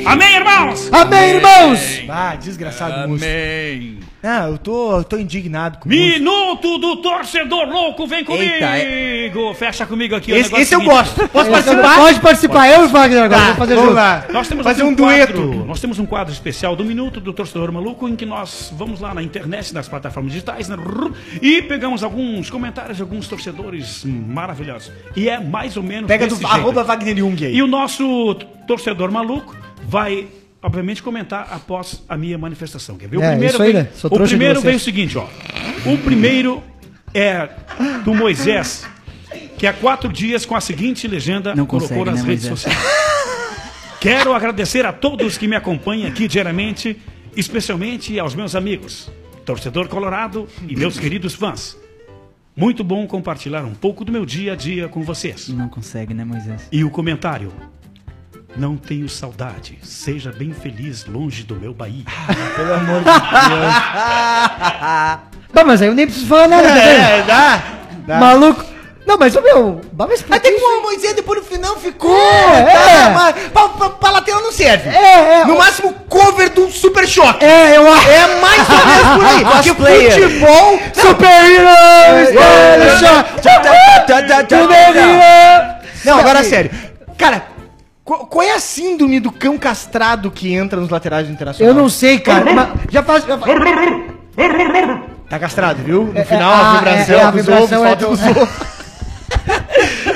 Amém, irmãos? Amém, irmãos! Ah, desgraçado moço. Amém. Ah, eu tô, eu tô indignado com. Minuto do torcedor louco, vem comigo. Eita, Fecha comigo aqui. o Esse, negócio esse eu gosto. Posso É, participar? Pode participar, eu e o Wagner agora. Tá, vamos fazer vamos junto. lá. Nós temos fazer um quadro- dueto. Nós temos um quadro especial do Minuto do Torcedor Maluco em que nós vamos lá na internet, nas plataformas digitais, né, e pegamos alguns comentários de alguns torcedores maravilhosos. E é mais ou menos Pega do jeito. arroba Wagner Jung aí. E o nosso torcedor maluco vai, obviamente, comentar após a minha manifestação. Quer ver? O É, primeiro, isso aí, vem, né? O primeiro vem o seguinte, ó. O primeiro é do Moisés, que há quatro dias com a seguinte legenda Não colocou consegue, nas né, redes Moisés? sociais. Quero agradecer a todos que me acompanham aqui diariamente, especialmente aos meus amigos, torcedor colorado e meus queridos fãs. Muito bom compartilhar um pouco do meu dia a dia com vocês. Não consegue, né, Moisés? E o comentário. Não tenho saudade. Seja bem feliz longe do meu Bahia. Pelo amor de Deus. Bah, mas aí eu nem preciso falar nada. É, dá. dá. Maluco. Não, mas o meu. Mas por Até que o Moisés depois no final ficou. É, tá, é. pra, pra, pra lateral não serve. É, é. No máximo, cover do Super Choque. É, eu acho. É mais ou menos por aí. Porque futebol. Super-heróis! Não, agora sério. Cara, qual, é a síndrome do cão castrado que entra nos laterais do Internacional? Eu não sei, cara. mas já faz. Já faz... Tá castrado, viu? No É, final, é, a ah, vibração, é, é, a vibração é do-.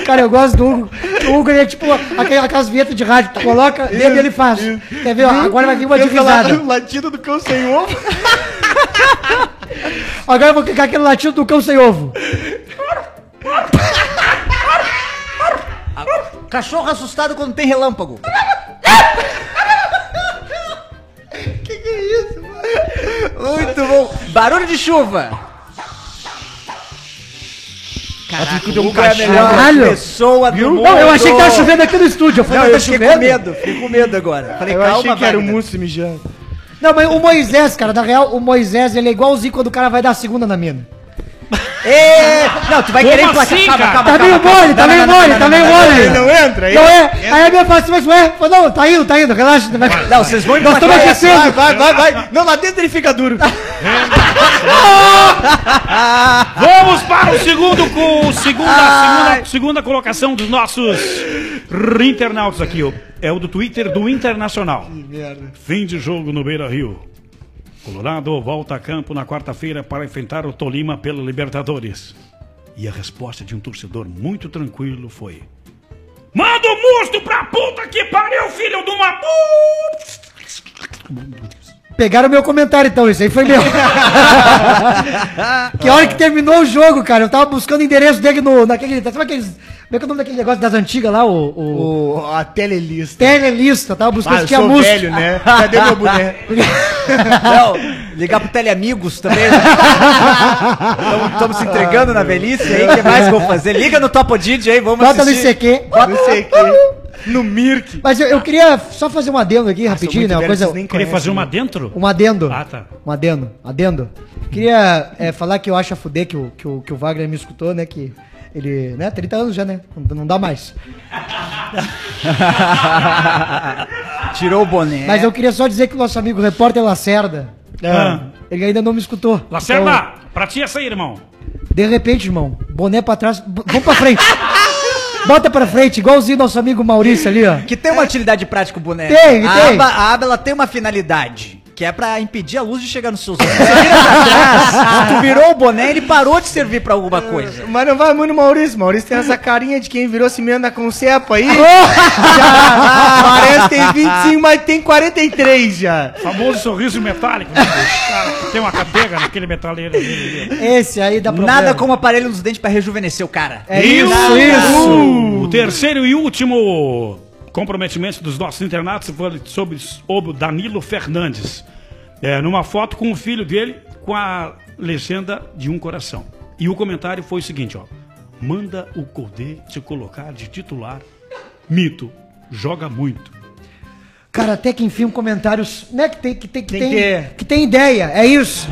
Cara, eu gosto do Hugo. O Hugo é tipo aquelas, vinhetas de rádio. Tu coloca, dele ele faz. Quer ver? ó, agora vai vir uma risada. o latido do cão sem ovo. Agora eu vou clicar aquele latido do cão sem ovo. Cachorro assustado quando tem relâmpago. que que é isso, mano? Muito bom. Barulho de chuva. Caraca, deu um é cachorro. Caralho. pessoa do mundo. Não, eu achei que tava chovendo aqui no estúdio. Eu falei, Não, tá eu fiquei chovendo? com medo, fiquei com medo agora. Falei, Eu calma, achei que era o. Múcio mijando. Não, mas o Moisés, cara, na real, o Moisés, ele é igualzinho quando o cara vai dar a segunda na mina. Ê, Não, tu vai Como querer emplacar. assim, calma, cara? calma, Tá calma, meio calma. mole, tá meio mole, tá meio mole. Não entra? Não é? Aí a minha fala assim, mas ué, não, tá indo, tá indo, relaxa. Vai. Não, vocês vão Nós estamos aquecendo. Vai, vai, vai, vai. Não, lá dentro ele fica duro. Vamos para o segundo com segunda, segunda, segunda colocação dos nossos internautas aqui. ó. É o do Twitter do Internacional. Fim de jogo no Beira Rio. Colorado volta a campo na quarta-feira para enfrentar o Tolima pela Libertadores. E a resposta de um torcedor muito tranquilo foi: Manda o musto pra puta que pariu, filho de uma! Pegaram meu comentário então, isso aí foi meu. que hora que terminou o jogo, cara, eu tava buscando o endereço dele no, naquele. Sabe aqueles. Como é que é o nome daquele negócio das antigas lá? O. o... O, a telelista. Telelista, eu tava buscando Ah, eu tinha sou música. velho, né? Cadê meu boné? Não, ligar pro Teleamigos também. Estamos se entregando na velhice aí. O que mais vou fazer? Liga no Topodid aí, vamos Bota no assistir. ICQ. Não sei o que. No Mirk. Mas eu, eu queria só fazer um adendo aqui rapidinho, muito né? Uma coisa. nem Queria fazer né? dentro? Um adendo. Ah, tá. Um adendo. Adendo. Queria é, falar que eu acho a fuder que o, que, o, que o Wagner me escutou, né? Que ele, né? 30 anos já, né? Não, não dá mais. Tirou o boné. Mas eu queria só dizer que o nosso amigo repórter Lacerda, Ah. ele ainda não me escutou. Lacerda, Então, pra ti essa aí, irmão. de repente, irmão, boné pra trás, vamos pra frente. Bota pra frente, igualzinho nosso amigo Maurício ali, ó. Que tem uma utilidade prática o boné. Tem, a tem. Aba, a aba ela tem uma finalidade. Que é pra impedir a luz de chegar nos seus olhos. Você vira pra trás, tu virou o boné, ele parou de servir pra alguma coisa. Mas não vai muito no Maurício. Maurício tem essa carinha de quem virou cimento da Concepa aí. já parece que tem 25, mas tem 43 já. Famoso sorriso metálico. né? Cara, tem uma catega naquele metaleiro ali. Esse aí dá problema. Nada como aparelho nos dentes pra rejuvenescer o cara. É isso, isso. Terceiro e último comprometimento dos nossos internatos foi sobre, sobre o Danilo Fernandes. É, numa foto com o filho dele com a legenda de um coração. E o comentário foi o seguinte, ó. Manda o Codê te colocar de titular. Mito, joga muito. Cara, até que enfim, um comentários, né, que tem que tem que Tem tem, que- que tem ideia, é isso.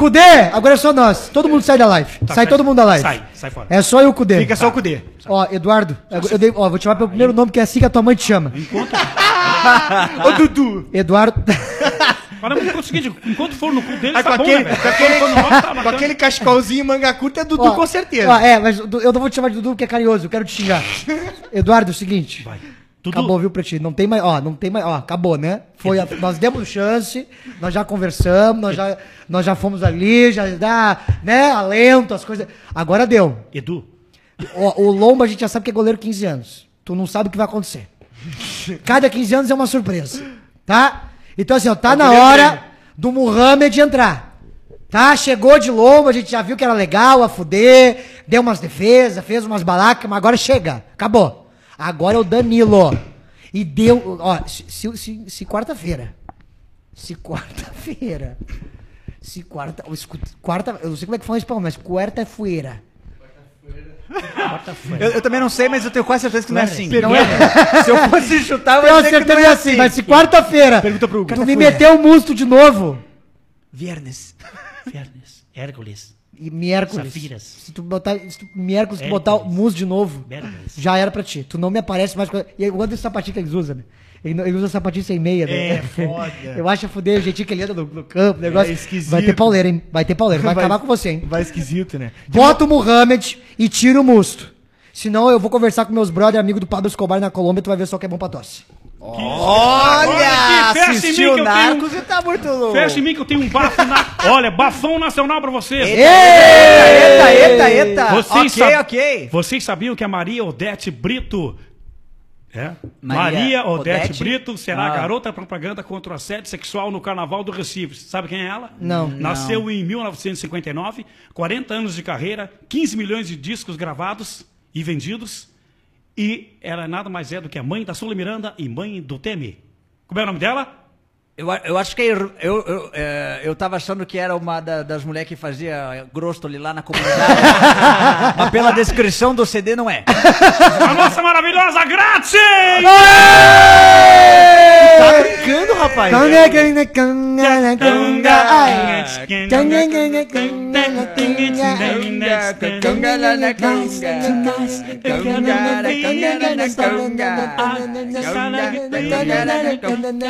Cudê, agora é só nós. Todo mundo sai da live. Tá, sai sai- todo mundo da live. sai, sai fora. É só eu e o Cudê. Fica só o Cudê. Ó, Eduardo, eu, eu dei- ó, vou te chamar pelo primeiro nome, que é assim que a tua mãe te chama. Ô, Dudu. Eduardo. Para não conseguir, enquanto for no cu dele, Ah, tá com, bom, aquele, né, com, aquele, tá com aquele cachecolzinho manga curta é Dudu Ó, com certeza. ó, é, mas eu não vou te chamar de Dudu porque é carinhoso, eu quero te xingar. Eduardo, é o seguinte. Vai. Dudu, Acabou, viu, pra ti. Não tem mais, ó, não tem mais, ó, acabou, né? Foi, a- nós demos chance, nós já conversamos, nós já, nós já fomos ali, já dá, né, alento, as coisas. Agora deu. Edu, Ó, o Lomba a gente já sabe que é goleiro 15 anos. Tu não sabe o que vai acontecer. Cada 15 anos é uma surpresa, tá? Então assim, ó, tá na hora do Muhammad entrar. Tá? Chegou de Lomba, a gente já viu que era legal, a fuder, deu umas defesas, fez umas balacas, mas agora chega. Acabou. Agora é o Danilo. E deu, ó, se, se, se- quarta-feira. Se quarta-feira. Se quarta, quarta, eu não sei como é que fala em espanhol, mas quarta-feira. Eu, eu também não sei, mas eu tenho quase certeza que não é assim. Não é? Se eu fosse chutar, eu ia dizer que acertei não é assim, mas se quarta-feira Pergunta pro Hugo. tu me meteu o musto de novo, Viernes. Viernes, Hércules, e miércoles, Safiras. se tu botar, se tu, miércoles, tu botar o musto de novo, já era pra ti. Tu não me aparece mais. com- E gosto desse sapatinho que eles usam, né? Ele, usa sapatinho sem meia, né? É, foda. Eu acho a fuder o jeitinho que ele anda no, no campo, o negócio. É esquisito. vai ter pauleira, hein? Vai ter pauleira, vai, acabar com você, hein? Vai esquisito, né? Bota o Muhammad e tira o musto. Senão eu vou conversar com meus brother, amigo do Pablo Escobar na Colômbia, tu vai ver só que é bom pra tosse. Olha! fecha em mim Assistiu que eu tenho- Narcos e tá muito louco. Fecha em mim que eu tenho um bafo na... Olha, bafão nacional pra vocês. Eita, eita, eita. Vocês, ok, sab- ok. Vocês sabiam que a Maria Odete Brito... É? Maria Maria, Odete, Odete? Brito será Ah. a garota propaganda contra o assédio sexual no Carnaval do Recife. Sabe quem é ela? Não. Nasceu em 1959, 40 anos de carreira, 15 milhões de discos gravados e vendidos. E ela nada mais é do que a mãe da Sula Miranda e mãe do Temi. Como é o nome dela? Eu, eu acho que eu, eu, eu, é, eu tava achando que era uma da- das mulheres que fazia Grostoli lá na comunidade. Mas pela descrição do CD não é. A nossa maravilhosa Gretchen! Tá brincando, rapaz?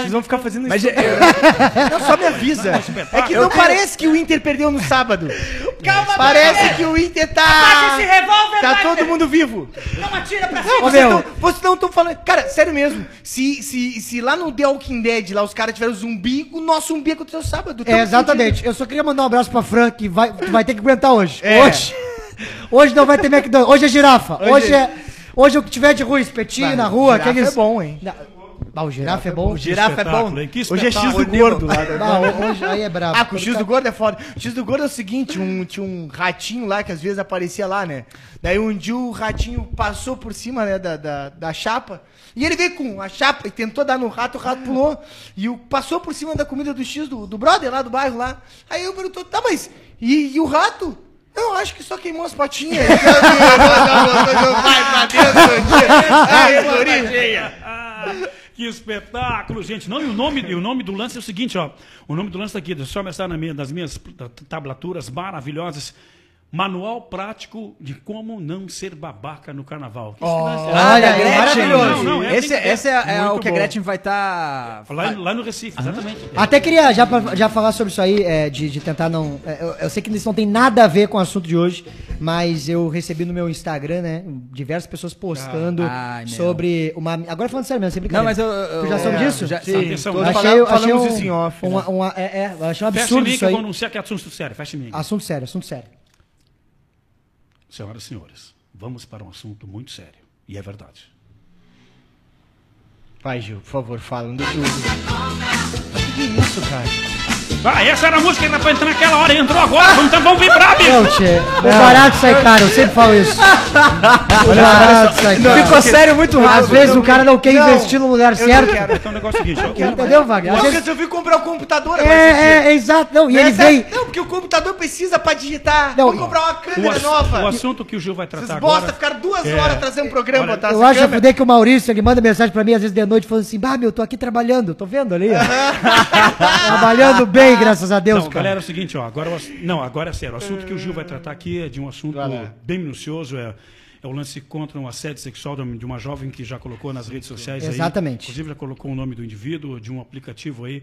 Vocês vão ficar fazendo Mas isso. eu- Não, só me avisa. É que não parece que o Inter perdeu no sábado. Calma, Parece que o Inter tá. Abaixa esse revólver, Tá Wagner. todo mundo vivo. Não atira pra cima. vocês meu. não, vocês não estão falando. Cara, sério mesmo. Se, se, se lá no The Walking Dead lá os caras tiveram zumbi, o nosso zumbi aconteceu sábado. É, exatamente. Eu só queria mandar um abraço pra Fran, que vai, que vai ter que aguentar hoje. É. Hoje. Hoje não vai ter McDonald's. Hoje é girafa. Hoje, Hoje- é. Hoje é o que tiver de rua, espetinho Vai, na rua, girafa aqueles. é bom, hein? Na- Ah, o girafa é bom. O girafa é bom. espetáculo, hein? Que Hoje é X do gordo lá. Ah, hoje aí é brabo. Ah, com o X do gordo é foda. O X do gordo é o seguinte, um, tinha um ratinho lá que às vezes aparecia lá, né? Daí um dia o ratinho passou por cima né, da, da, da chapa e ele veio com a chapa e tentou dar no rato, o rato pulou e o, passou por cima da comida do X do, do brother lá do bairro lá. Aí eu perguntou, tá, mas e, e o rato? Eu acho que só queimou as patinhas. Vai pra dentro. Ai, Maurício. Que espetáculo, gente. Não, e o nome, e o nome do lance é o seguinte, ó. O nome do lance tá aqui, deixa eu só mostrar na minha, nas minhas tablaturas maravilhosas. Manual prático de como não ser babaca no carnaval. Esse lance é- Olha, é Gretchen. maravilhoso. Não, não, é, esse é, é muito o que a bom. Gretchen vai estar. Lá, lá no Recife, exatamente. Até queria já, já falar sobre isso aí, é, de, de tentar não. é, eu, eu sei que isso não tem nada a ver com o assunto de hoje, mas eu recebi no meu Instagram, né? Diversas pessoas postando Ah, ai, sobre uma. Agora falando sério mesmo, sem Não, mas eu. eu Tu já soube é, disso? Já, Sim, atenção, achei- falaram- achei falamos um- isso em off, né? é, é, achei um Fecha absurdo que isso aí. vou anunciar que é assunto sério. Fecha. Assunto sério, assunto sério. Senhoras e senhores, vamos para um assunto muito sério. E é verdade. Vai, Gil, por favor, fala. Não deixa eu... Que isso, cara? Ah, essa era a música que era pra entrar naquela hora. Entrou agora. Vamos, então vamos vibrar, bicho. Não, tchê, o barato sai caro, eu sempre falo isso. O barato sai caro. Ficou sério muito rápido. Às vezes o cara não quer Não, investir no lugar eu não certo. quero. Então o negócio é o seguinte. eu quero- Entendeu, Wagner? Não, vezes- porque eu vi comprar o computador agora. É, é, é, exato. Não, e ele Essa- vem. Não, porque o computador precisa pra digitar. Não, Vou comprar uma câmera nova. o assunto que o Gil vai tratar Vocês agora... bosta, ficaram duas É. horas trazendo um programa, Olha, tá? Eu acho a câmera. fuder que o Maurício, ele manda mensagem pra mim, às vezes de noite, falando assim, bah, meu, tô aqui trabalhando, tô vendo ali, ó. Trabalhando bem, graças a Deus, Não, cara. galera, é o seguinte, ó. Agora, não, agora é sério. O assunto que o Gil vai tratar aqui é de um assunto lá. bem minucioso. É, é o lance contra um assédio sexual de uma- de uma jovem que já colocou nas redes sociais. aí. Exatamente. Inclusive, já colocou o nome do indivíduo, de um aplicativo aí.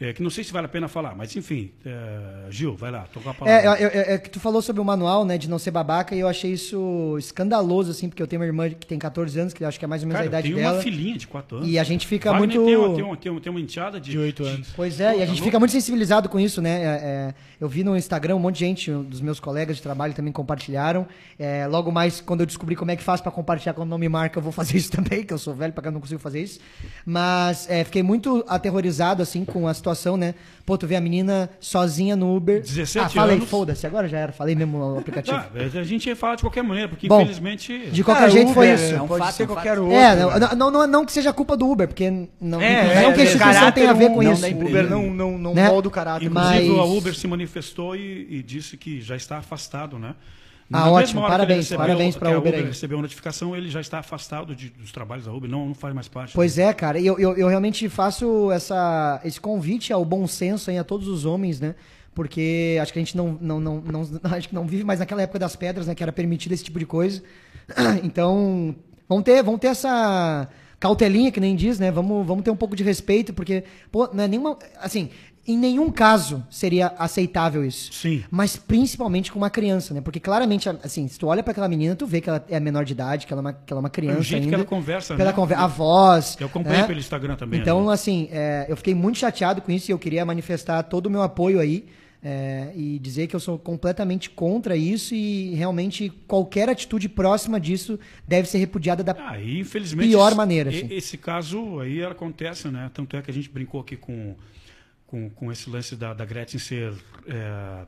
É, que não sei se vale a pena falar, mas enfim. é, Gil, vai lá, toca a palavra. É, eu- eu- é que tu falou sobre o manual, né, de não ser babaca, e eu achei isso escandaloso, assim, porque eu tenho uma irmã que tem 14 anos, que eu acho que é mais ou menos Cara, a idade dela. uma filhinha de 4 anos. E a gente fica Wagner muito- Tem uma, tem, uma, tem, uma, tem uma enteada de, De oito anos. Pois é, e a gente fica muito sensibilizado com isso, né? É, é, eu vi no Instagram um monte de gente, um dos meus colegas de trabalho também compartilharam. É, logo mais, quando eu descobri como é que faz pra compartilhar quando não me marca, eu vou fazer isso também, que eu sou velho pra cá, não consigo fazer isso. Mas é, fiquei muito aterrorizado, assim, com a situação, né? Pô, tu vê a menina sozinha no Uber. 17 ah, falei, anos. foda-se, agora já era, falei mesmo no aplicativo. Ah, a gente ia falar de qualquer maneira, porque Bom, infelizmente. De qualquer Ah, jeito foi isso. É um Pode fato, ser um qualquer outro. É, não, não, não, não, não que seja culpa do Uber, porque não, É, não é, que a é, instituição tenha a ver com não isso. empresa. Uber não, não, não Né? molda o caráter. Inclusive, Mas- a Uber se manifestou e, e disse que já está afastado, né? Ah, Na ótimo. Parabéns, recebeu- parabéns que a Uber aí. recebeu a notificação, ele já está afastado de- dos trabalhos da Uber, não, não faz mais parte. Pois é, cara. Eu, eu, eu realmente faço essa, esse convite ao bom senso aí a todos os homens, né? Porque acho que a gente não, não, não, não, acho que não vive mais naquela época das pedras, né? Que era permitido esse tipo de coisa. Então, vão ter, vão ter essa cautelinha, que nem diz, né? Vamos, vamos ter um pouco de respeito, porque, pô, não é nenhuma. Assim, em nenhum caso seria aceitável isso. Sim. Mas principalmente com uma criança, né? Porque claramente, assim, se tu olha pra aquela menina, tu vê que ela é menor de idade, que ela é uma, que ela é uma criança jeito que ainda. ela conversa, pela né? conver- A voz. Eu acompanhei né? pelo Instagram também. Então, assim, é, eu fiquei muito chateado com isso e eu queria manifestar todo o meu apoio aí é, e dizer que eu sou completamente contra isso e realmente qualquer atitude próxima disso deve ser repudiada da. Ah, pior esse- maneira, assim. Esse caso aí acontece, né? Tanto é que a gente brincou aqui com, com, com esse lance da, da Gretchen ser é,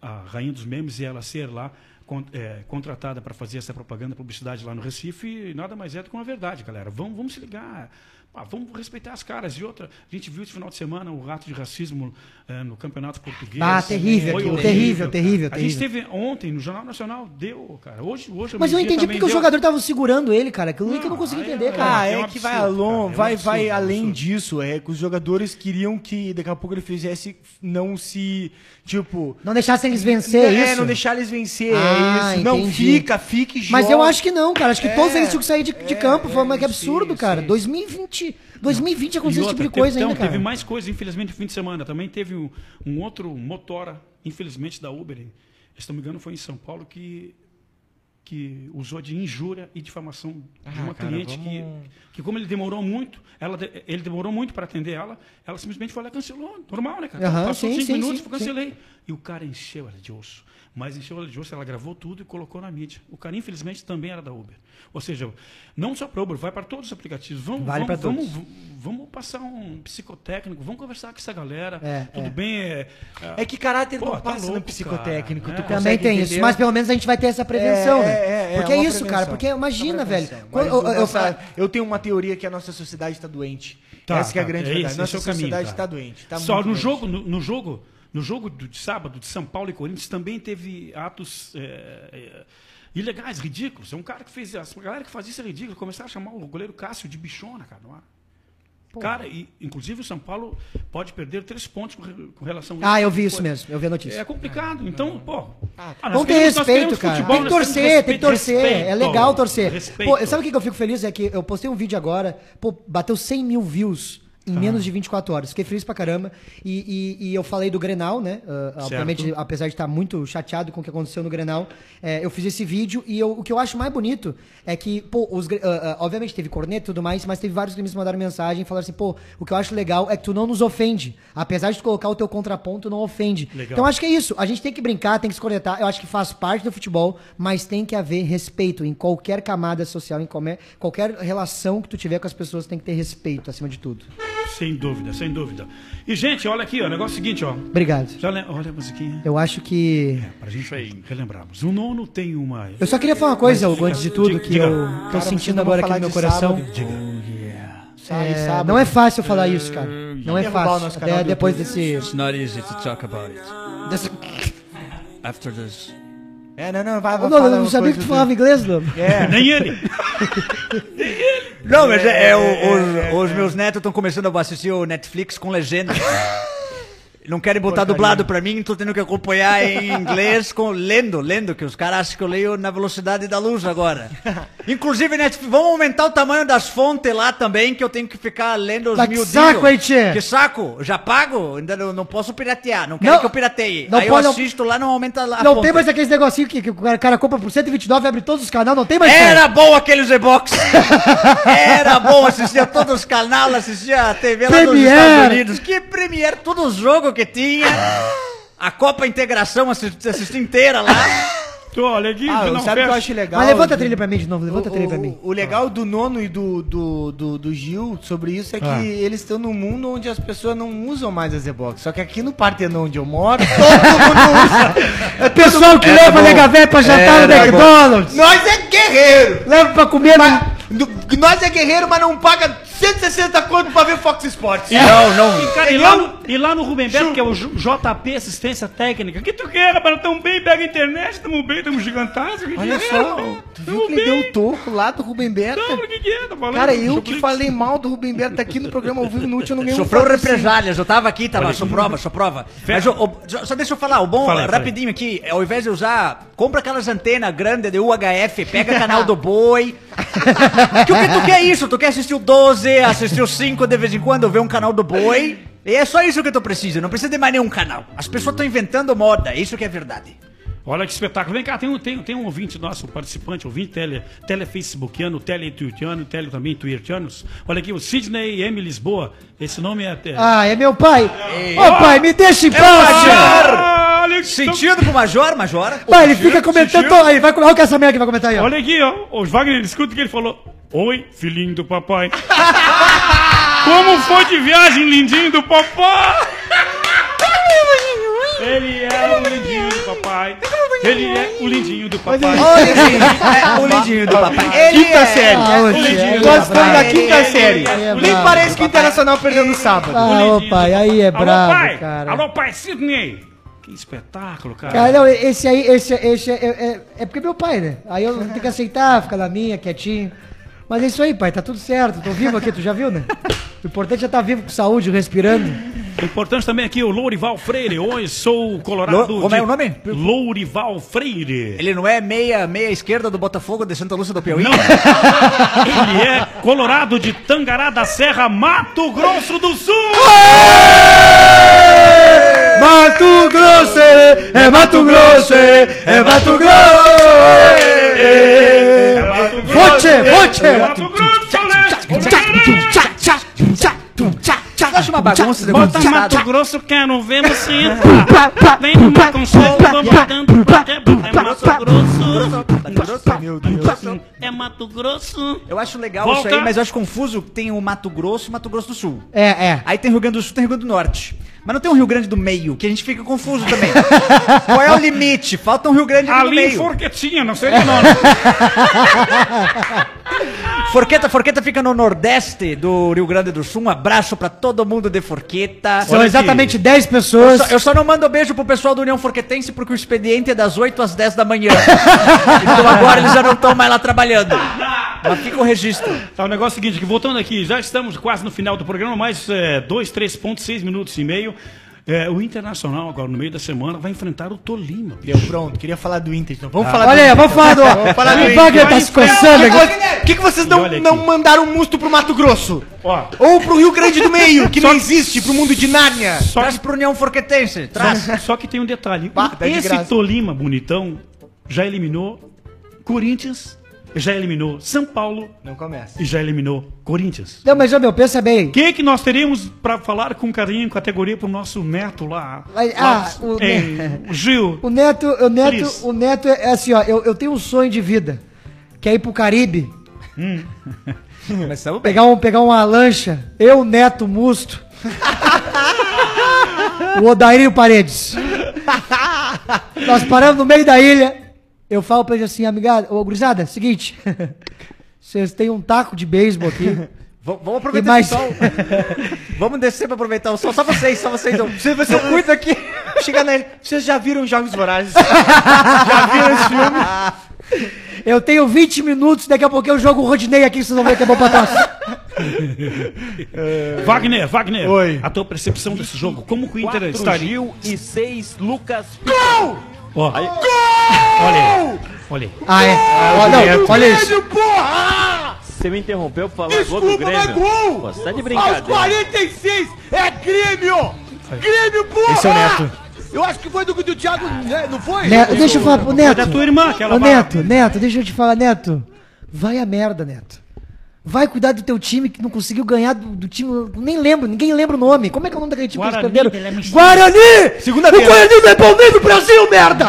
a rainha dos memes e ela ser lá é, contratada para fazer essa propaganda, publicidade lá no Recife, nada mais é do que uma verdade, galera. Vamos, vamos se ligar. Ah, vamos respeitar as caras. E outra, a gente viu esse final de semana o rato de racismo é, no Campeonato Português. Ah, terrível Foi aquilo, horrível. terrível, terrível, A gente terrível. teve ontem no Jornal Nacional, deu, cara. Hoje, hoje Mas eu entendi porque os deu. jogadores estavam segurando ele, cara. Aquilo que eu não Não, consegui aí entender, é- cara. Ah, É é, um que vai along, é um vai, absurdo, vai é além absurdo. disso. É que os jogadores queriam que daqui a pouco ele fizesse não se. Tipo. Não deixassem eles vencer, é, é, isso? não deixar eles vencer. Ah, é isso. Não, entendi. fica, fique e Mas joga. eu acho que não, cara. Acho que É, todos eles tinham que sair de, de é, campo. Foi é, uma que absurdo, cara. sim. 2020. 2020 aconteceu E esse tipo outra, de coisa teve, ainda, não, cara. Teve mais coisa, infelizmente, no fim de semana. Também teve um, um outro motora, infelizmente, da Uber. Se não me engano, foi em São Paulo, que, que usou de injúria e difamação de Ah, uma cara, cliente que, vamos- que, como ele demorou muito, ela, de- ele demorou muito para atender ela, ela simplesmente foi lá e cancelou. Normal, né, cara? Aham, Passou sim, cinco sim, minutos, sim, eu cancelei. E o cara encheu ela de osso. Mas encheu ela de osso, ela gravou tudo e colocou na mídia. O cara, infelizmente, também era da Uber. Ou seja, não só para Uber, vai para todos os aplicativos. Vamos, Vale vamos, pra vamos, todos. vamos passar um psicotécnico, vamos conversar com essa galera. É, tudo é. bem. É, É que caráter Pô, não tá passa no psicotécnico. cara. tu É. Também tem isso, entender? mas pelo menos a gente vai ter essa prevenção, É, né? é, é, porque é é isso, cara, prevenção. porque imagina, velho. quando- eu, eu- nossa- eu tenho uma teoria que a nossa sociedade está doente. Tá, Essa que é a tá, grande é verdade. esse, nossa esse é o caminho, sociedade cara. está doente. Tá Só muito no doente. jogo, no, no jogo, no jogo de sábado de São Paulo e Corinthians também teve atos é, é, ilegais, ridículos. É um cara que fez, a galera que fazia isso é ridículo. Começaram a chamar o goleiro Cássio de bichona, cara. Não é? Cara, e, inclusive o São Paulo pode perder três pontos com, com relação a isso. Ah, eu vi isso mesmo, eu vi a notícia. É complicado. Então, pô. ah, Vamos ter queremos- nós respeito, cara. futebol, tem que torcer, tem que respeito, torcer. é respeito. legal torcer. Respeito. Pô, sabe o que que eu fico feliz? É que eu postei um vídeo agora, pô, bateu 100 mil views em Ah. menos de 24 horas. Fiquei feliz pra caramba. E, e- e eu falei do Grenal, né? Ah, obviamente, apesar de estar muito chateado com o que aconteceu no Grenal, é, eu fiz esse vídeo e eu- o que eu acho mais bonito é que, pô, os, ah, ah, obviamente teve corneta e tudo mais, mas teve vários que me mandaram mensagem e falaram assim, pô, o que eu acho legal é que tu não nos ofende. Apesar de tu colocar o teu contraponto, não ofende. Legal. Então acho que é isso. A gente tem que brincar, tem que se conectar. Eu acho que faz parte do futebol, mas tem que haver respeito em qualquer camada social, em qualquer relação que tu tiver com as pessoas, tem que ter respeito acima de tudo. Sem dúvida, sem dúvida. E, gente, olha aqui, ó, o negócio é o seguinte, ó. Obrigado. Já le... Olha a musiquinha. Eu acho que. Pra gente relembrarmos. O nono tem uma. Eu só queria falar uma coisa, Hugo, antes de tudo, Diga- que diga. eu tô Cara, sentindo agora aqui no meu coração. sábado? Sai É, sábado. não é fácil falar isso, cara. Não é fácil. Até depois desse. It's not easy to talk about it. desse... After this. É, não, não, vai, Ô, vai Não, falar eu não sabia que tu falava inglês, não. É. Nem ele. Não, mas é, é, o- os, os meus netos estão começando a assistir o Netflix com legenda. Não querem botar dublado pra mim, tô tendo que acompanhar em inglês com lendo, lendo, que os caras acham que eu leio na velocidade da luz agora. Inclusive, Netflix, vamos aumentar o tamanho das fontes lá também, que eu tenho que ficar lendo os Mas que saco, hein, tchê? Que saco? Já pago? Ainda não, não posso piratear, não quero Não, que eu pirateie. não Aí pode- eu assisto lá, não aumenta lá Não fonte. tem mais aqueles negocinhos que, que o cara, cara compra por 129 e abre todos os canais, não tem mais Era bom aquele Z-Box. Era bom, assistia todos os canais, assistia a TV lá dos Premiere. Estados Unidos. Que Premiere, todos os jogos que tinha. A Copa Integração assisti, assisti inteira lá. Tô, olha aqui, Ah, não, sabe o que eu acho legal? Mas levanta a trilha pra mim de novo, levanta a trilha pra mim. O, o legal do nono e do, do, do, do Gil sobre isso é que Ah. eles estão num mundo onde as pessoas não usam mais a Z-Box. Só que aqui no Partenon onde eu moro, todo mundo usa. É pessoal que leva nega véia pra jantar no McDonald's. Nós é guerreiro! Leva pra comer Mas, na... do- nós é guerreiro, mas não paga 160 conto pra ver Fox Sports. Não, não. E, cara, e, lá no, e lá no Rubem Beto, que é o JP Assistência Técnica, que tu quer, rapaz? Tamo bem, pega a internet, tamo bem, tamo gigantaço. que Olha que é, só, irmão? tu viu que ele deu o toco lá do Rubem Berta? Não, o que que é? Tá falando? Cara, eu que falei mal do Rubem Berta aqui no programa ao vivo no último, eu não ganhei um Sofreu patrocínio. represálias, eu tava aqui, tava, sou prova, sou prova. Mas só- só deixa eu falar, o bom, aí. rapidinho aqui, ao invés de usar, compra aquelas antenas grandes de UHF, pega canal do boi. que o que tu quer isso? Tu quer assistir o 12, assistir o 5 de vez em quando, ver um canal do boi. E é só isso que tu precisa, não precisa de mais nenhum canal. As pessoas estão inventando moda, isso que é verdade. Olha que espetáculo. Vem cá, tem um, tem, tem um ouvinte nosso, um participante, ouvinte tele, tele facebookiano, tele twittiano, tele também twittianos. Olha aqui, o Sidney M. Lisboa. Esse nome é... é... Ah, é meu pai. Ô pai, me deixa em paz, tio. Olha, que- Sentido pro Major, Major? Pai, ele fica comentando... Aí, vai, olha que essa merda que vai comentar aí, ó. Olha aqui, ó. O Wagner, escuta o que ele falou. Oi, filhinho do papai. Como foi de viagem, lindinho do papai? Ele é o lindinho do papai. Ele é o lindinho do papai. Ô, lindinho, é, o lindinho do papai. Ele Quinta é... série. Ah, o lindinho é Nós estamos na quinta Ele- série. é Nem parece que o Internacional perdeu no sábado. Ah, ô pai, aí é Alô, brabo, pai. cara. Alô, pai, Sidney. Que espetáculo, cara. Cara, não, esse aí, esse, esse é, é, é porque é meu pai, né? Aí eu tenho que aceitar, ficar na minha, quietinho. Mas é isso aí, pai, tá tudo certo. Tô vivo aqui, tu já viu, né? O importante é estar vivo com saúde, respirando. Importante também aqui o Lourival Freire. Oi, sou o Colorado. Lo- como é o nome? Lourival Freire. Ele não é meia, meia esquerda do Botafogo de Santa Lúcia do Piauí? Não. Ele é Colorado de Tangará da Serra, Mato Grosso do Sul. Mato Grosso, é Mato Grosso, é Mato Grosso. É Mato Grosso. Voce, voce. É Acho uma bagunça esse Bota de Mato. Grosso, quero ver você entrar. Vem no Maconceito, vou botando pra quebrar. É Mato Grosso. Meu Deus. É Mato Grosso. Eu acho legal Volta. isso aí, mas eu acho confuso que tem o Mato Grosso e Mato Grosso do Sul. É, é. Aí tem Rio Grande do Sul, tem Rio Grande do Norte. Mas não tem um Rio Grande do Meio, que a gente fica confuso também. Qual é o limite? Falta um Rio Grande do Ali em Meio. Forquetinha, não sei o nome. Forqueta, Forqueta fica no Nordeste do Rio Grande do Sul. Um abraço pra todo mundo de Forqueta. São exatamente 10 Eu pessoas. só, eu só não mando beijo pro pessoal do União Forquetense porque o expediente é das 8 às 10 da manhã. então agora eles já não estão mais lá trabalhando. Mas fica o registro. Tá, o negócio é o seguinte, que voltando aqui, já estamos quase no final do programa, mais é, dois, três pontos, seis minutos e meio. É, o Internacional, agora no meio da semana, vai enfrentar o Tolima. bicho. Deu, pronto. Queria falar do Inter. Então vamos falar Olha aí, do vamos falar do. Vamos falar do O. Wagner tá se coçando. Por que, que vocês não, não mandaram um musto pro Mato Grosso? Ó, Ou pro Rio Grande do Meio, que não existe, pro mundo de Nárnia? só Traz pro União Forquetense. Traz. Só, só que tem um detalhe. Bah, tá de Esse. Tolima bonitão já eliminou Corinthians, já eliminou São Paulo Não começa. e já eliminou Corinthians. Não, mas, meu, pensa bem. O que, que nós teríamos para falar com carinho, categoria pro nosso neto lá? Vai- lá ah, o em- o Gil. O Neto, o Neto, Cris. o Neto é assim, ó. Eu, eu tenho um sonho de vida. Que é ir pro Caribe. Começamos bem. Pegar, um, pegar uma lancha. Eu, Neto, Musto. o Odair e o Paredes. Nós paramos no meio da ilha. Eu falo pra ele assim, amigada, ô gurizada, seguinte. Vocês têm um taco de beisebol aqui. V- Vamos aproveitar E mais- esse sol. Vamos descer pra aproveitar o sol. Só vocês, só vocês. Eu, Você, você eu cuido aqui. Chega na. Vocês já viram Jogos Vorazes? já viram esse filme? Eu tenho 20 minutos, daqui a pouco eu jogo o Rodney aqui, vocês vão ver que é bom pra nós. Wagner, Wagner, Oi. a tua percepção desse jogo, como que o Inter estaria? E 6 Lucas Ó, Olha aí, olha aí. Ah, é? Ó, não, olha isso. Você me interrompeu pra falar gol do Grêmio. Pô, você tá de brincadeira. 46 é Grêmio! Grêmio, porra! Esse é o Neto. Eu acho que foi do, do Thiago, né, não foi? Neto, deixa eu falar pro Foi Neto. da tua irmã, aquela Ô. Neto, Neto, deixa eu te falar, Neto. Vai a merda, Neto. Vai cuidar do teu time que não conseguiu ganhar do, do time. Nem lembro, ninguém lembra o nome. Como é que é o nome daquele time Guarani que eles perderam? Guarani! Segunda-feira. O Guarani não é Palmeiras do Brasil, merda!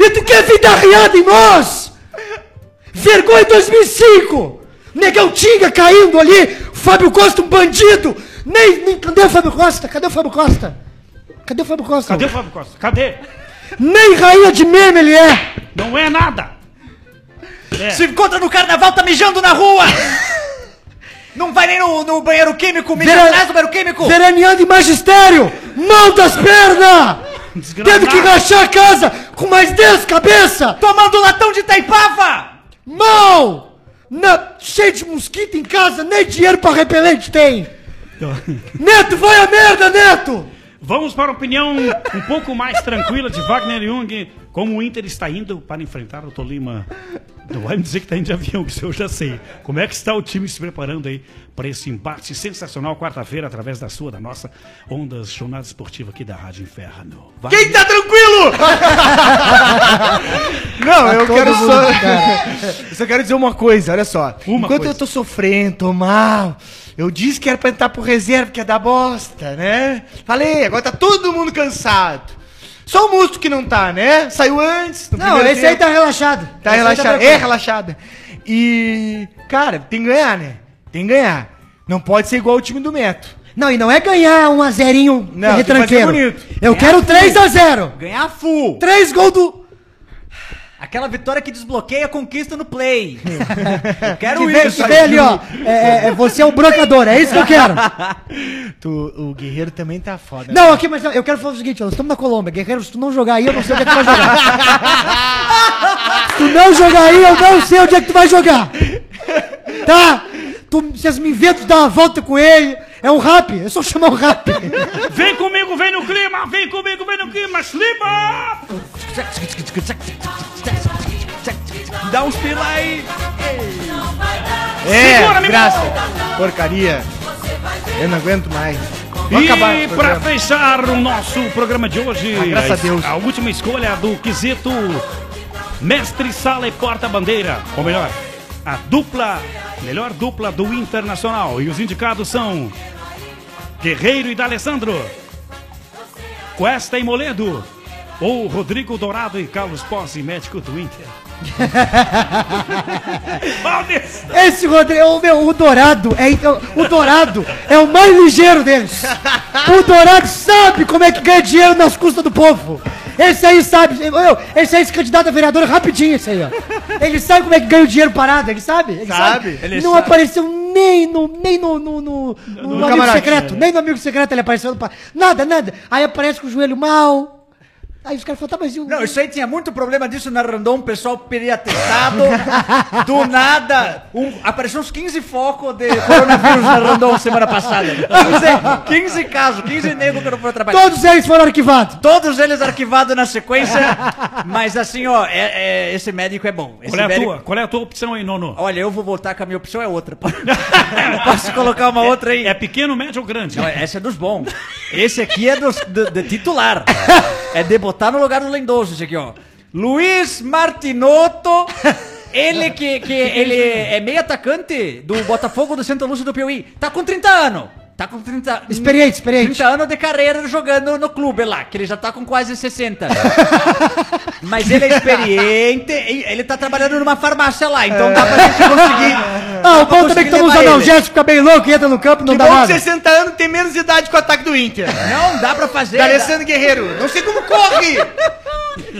E tu quer vir dar riada em nós? Vergonha em 2005! Negão Tinga caindo ali! Fábio Costa, um bandido! Nem, nem, cadê o Fábio Costa? Cadê o Fábio Costa? Cadê o Fábio Costa? Cadê o Fábio Costa? Cadê? Nem rainha de meme ele é! Não é nada. É. Se encontra no carnaval, tá mijando na rua! Não vai nem no, no banheiro químico, mija Vera- atrás do banheiro químico! Veraneando em magistério! Mão das pernas! Tendo que rachar a casa com mais 10 cabeça! Tomando latão de taipava! Mão! Na, cheio de mosquito em casa, nem dinheiro pra repelente tem! Neto, vai a merda, Neto! Vamos para a opinião um pouco mais tranquila de Wagner Jung. Como o Inter está indo para enfrentar o Tolima. Não vai me dizer que está indo de avião, que isso eu já sei. Como é que está o time se preparando aí para esse embate sensacional quarta-feira, através da sua, da nossa Ondas Jornada Esportiva aqui da Rádio Inferno. Vai- Quem tá tranquilo? Não, eu todo quero mundo, só. eu só quero dizer uma coisa, olha só. Uma Enquanto coisa. eu tô sofrendo, tô mal. Eu disse que era pra entrar pro reserva, que é da bosta, né? Falei, agora tá todo mundo cansado. Só o Musto que não tá, né? Saiu antes. Não, esse aí tempo. tá relaxado. Tá Esse aí relaxada. é tranquilo. relaxada. E, cara, tem que ganhar, né? Tem que ganhar. Não pode ser igual o time do Neto. Não, e não é ganhar um a zerinho Não, retranqueiro. Eu quero 3 a 0 Ganhar full! 3 gols do... Aquela vitória que desbloqueia a conquista no play. Eu quero Que vem, isso. que vem ali, ó. É, é, é, você é o brocador, é isso que eu quero. Tu, o Guerreiro também tá foda. Não, aqui, mas eu quero falar o seguinte, ó, nós estamos na Colômbia. Guerreiro, se tu não jogar aí, eu não sei onde é que tu vai jogar. se tu não jogar aí, eu não sei onde é que tu vai jogar. Tá? Tu, vocês me inventam de dar uma volta com ele. É um rap, é só chamar um rap. Vem comigo, vem no clima, vem comigo, vem no clima, slipa! Dá uns pila aí. É, Segura, graça. Porcaria. Eu não aguento mais. Vou E para fechar o nosso programa de hoje, Ah, graças a Deus. a última escolha do quesito Mestre Sala e Porta-Bandeira. Ou melhor, a dupla, melhor dupla do Internacional. E os indicados são Guerreiro e D'Alessandro, Cuesta e Moledo, ou Rodrigo Dourado e Carlos Pozzi, médico do Inter. Esse Rodrigo, o meu, o Dourado é então, o Dourado é o mais ligeiro deles. O Dourado sabe como é que ganha dinheiro nas custas do povo. Esse aí sabe, esse aí se candidata a vereador rapidinho, esse aí, ó. Ele sabe como é que ganha o dinheiro parado, ele sabe? Ele Sabe. Ele não sabe. apareceu nem no, nem no, no, no, no amigo camarote. secreto, nem no amigo secreto ele apareceu. no Nada, nada. Aí aparece com o joelho mal. Aí os caras falam, tá, mas e o... Não, isso aí tinha muito problema disso na Randon, o pessoal pedia atestado, do nada, um, apareceu uns 15 focos de coronavírus na Randon semana passada. 15, 15 casos, 15 negros que não foram trabalhar. Todos eles foram arquivados. Todos eles arquivados na sequência, mas assim, ó, é- é- esse médico é bom. Esse Qual é a médico- tua? Qual é a tua opção aí, Nono? Olha, eu vou voltar com a minha opção, é outra. Posso colocar uma outra aí? É pequeno, médio ou grande? Não, essa é dos bons. Esse aqui é dos, do, do titular. É de botar no lugar do lendoso, esse aqui, ó. Luiz Martinotto. Ele que, que ele é meio atacante do Botafogo do Santa Lúcia do Piauí. Tá com 30 anos. Tá com 30... Experiente, experiente. 30 anos de carreira jogando no clube lá, que ele já tá com quase 60. Mas ele é experiente, e ele tá trabalhando numa farmácia lá, então dá pra gente conseguir. Ah, o bom também que toma levar ele. analgésicos, fica bem louco e entra no campo, não Que dá bom que nada. 60 anos tem menos idade que o ataque do Inter. Não, dá pra fazer. Alessandro Guerreiro. Não sei como corre.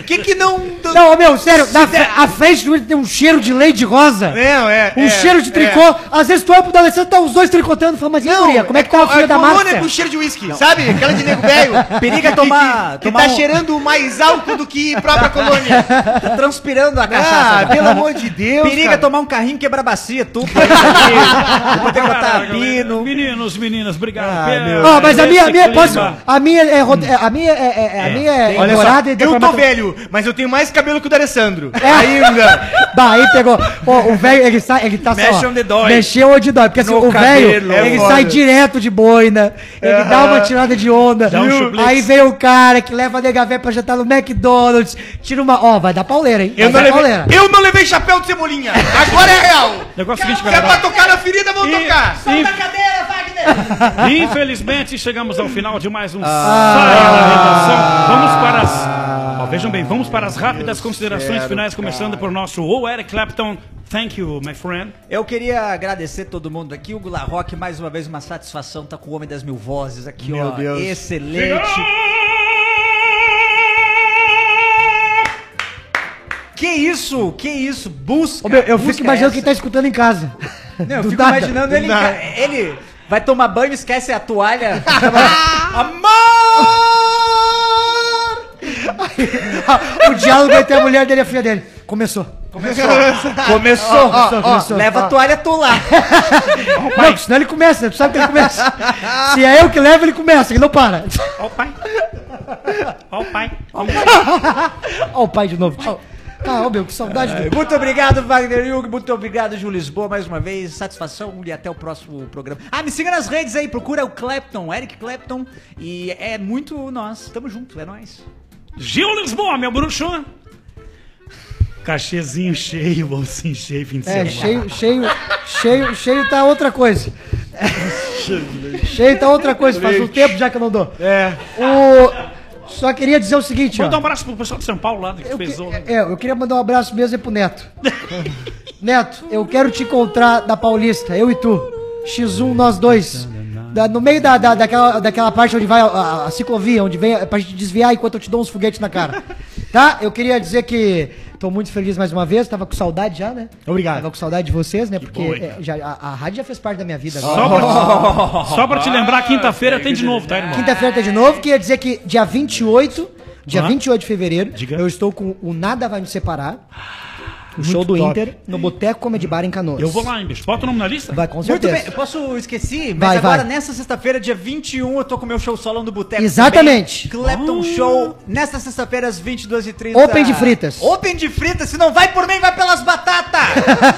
Que que não... Não, meu, sério, na fre- a frente do Inter tem um cheiro de leite rosa. Não, é... Um é, cheiro de é. tricô. Às vezes tu olha pro D'Alessandro, tá os dois tricotando. Fala, mas Não, guria, como é que tá o co- filho da colônia massa? com cheiro de uísque, sabe? Aquela de nego velho. Periga tomar- Que, que tomar tá um- cheirando mais álcool do que própria colônia. Tá transpirando a Ah, cachaça. pelo amor de Deus, Periga cara. tomar um carrinho quebrar bacia, tu. Depois tem que botar pino. Meninos, meninas, obrigado. Ah, meu. Ó, mas a minha, a minha, posso, a minha é, é, a minha é, é- é- a minha é Olha só, eu tô deformada- velho, mas eu tenho mais cabelo que o do Alessandro. É. Ainda. Bah, aí pegou. Pô, o velho, ele sai, ele tá Mexe onde dói. Mexeu onde dói. Porque assim, No o velho, cabelo. ele É sai foda. direto de boina. Ele dá uma tirada de onda. Dá um aí vem o cara que leva a nega véia pra jantar no McDonald's. Tira uma. Ó, vai dar pauleira, hein? Eu vai não, dar levei, pauleira. eu não levei chapéu de cebolinha. Agora é real. Negócio seguinte, Se é pra tocar na ferida, vamos tocar. In- cadeira, Wagner! Infelizmente, chegamos ao final de mais um Saia da Redação. Vamos para as. Ó, vejam bem, vamos para as rápidas considerações finais, começando por nosso O Eric Clapton. Thank you, my friend. Eu queria agradecer todo mundo aqui. O Gula Rock, mais uma vez, uma satisfação tá com o Homem das Mil Vozes aqui, Meu ó. Deus. Excelente. Que isso? Que isso? Busca. Ô, meu, eu fico busca imaginando essa. quem tá escutando em casa. Não, eu Do fico nada. imaginando ele, em nada. ca- ele vai tomar banho, esquece a toalha. o diálogo entre a mulher dele e a filha dele. Começou. Começou. Começou. começou. Leva a toalha tu lá. Não, senão ele começa, né? Tu sabe que ele começa. Se é eu que levo, ele começa, ele não para. Ó o pai. Ó o pai. Ó o Ó o pai de novo. Ah, ô meu, que saudade dele. Muito obrigado, Wagner Jung. Muito obrigado, Ju Lisboa, mais uma vez. Satisfação e até o próximo programa. Ah, me siga nas redes aí, procura o Clapton, Eric Clapton. E é muito nós. Tamo junto, é nóis. Gil Lisboa, meu bruxo. Cachezinho cheio, bolsinho cheio, fim de É, semana. cheio, cheio, cheio, cheio tá outra coisa. cheio tá outra coisa, faz um tempo já que eu não dou. É. O... Só queria dizer o seguinte. Manda um abraço pro pessoal de São Paulo lá, que Eu, fez que- o... é, eu queria mandar um abraço mesmo é pro Neto. Neto, eu quero te encontrar da Paulista, eu e tu. X1, nós dois. Da- no meio da, da- daquela, daquela parte onde vai a, a- a ciclovia, onde vem é pra gente desviar enquanto eu te dou uns foguetes na cara. Tá? Eu queria dizer que tô muito feliz mais uma vez, tava com saudade já, né? Obrigado. Tava com saudade de vocês, né? Porque bom, hein? é, já, a, a rádio já fez parte da minha vida Só agora. pra, te, só pra te lembrar, quinta-feira tem de novo, tá, irmão? Quinta-feira tem de novo, queria dizer que dia 28, dia Ah. 28 de fevereiro, Diga. eu estou com o Nada Vai Me Separar. O show do top. Inter no Boteco Comedy Bar em Canoas. Eu vou lá, hein, bicho. Bota o nome na lista? Vai, com Muito certeza. bem, eu posso esqueci, mas Vai, agora vai. nessa sexta-feira, dia 21, eu tô com o meu show solão do Boteco. Exatamente. também. Clapton Show, nesta sexta-feira às 22h30. Open de fritas. Open de fritas, se não vai por mim, vai pelas batatas.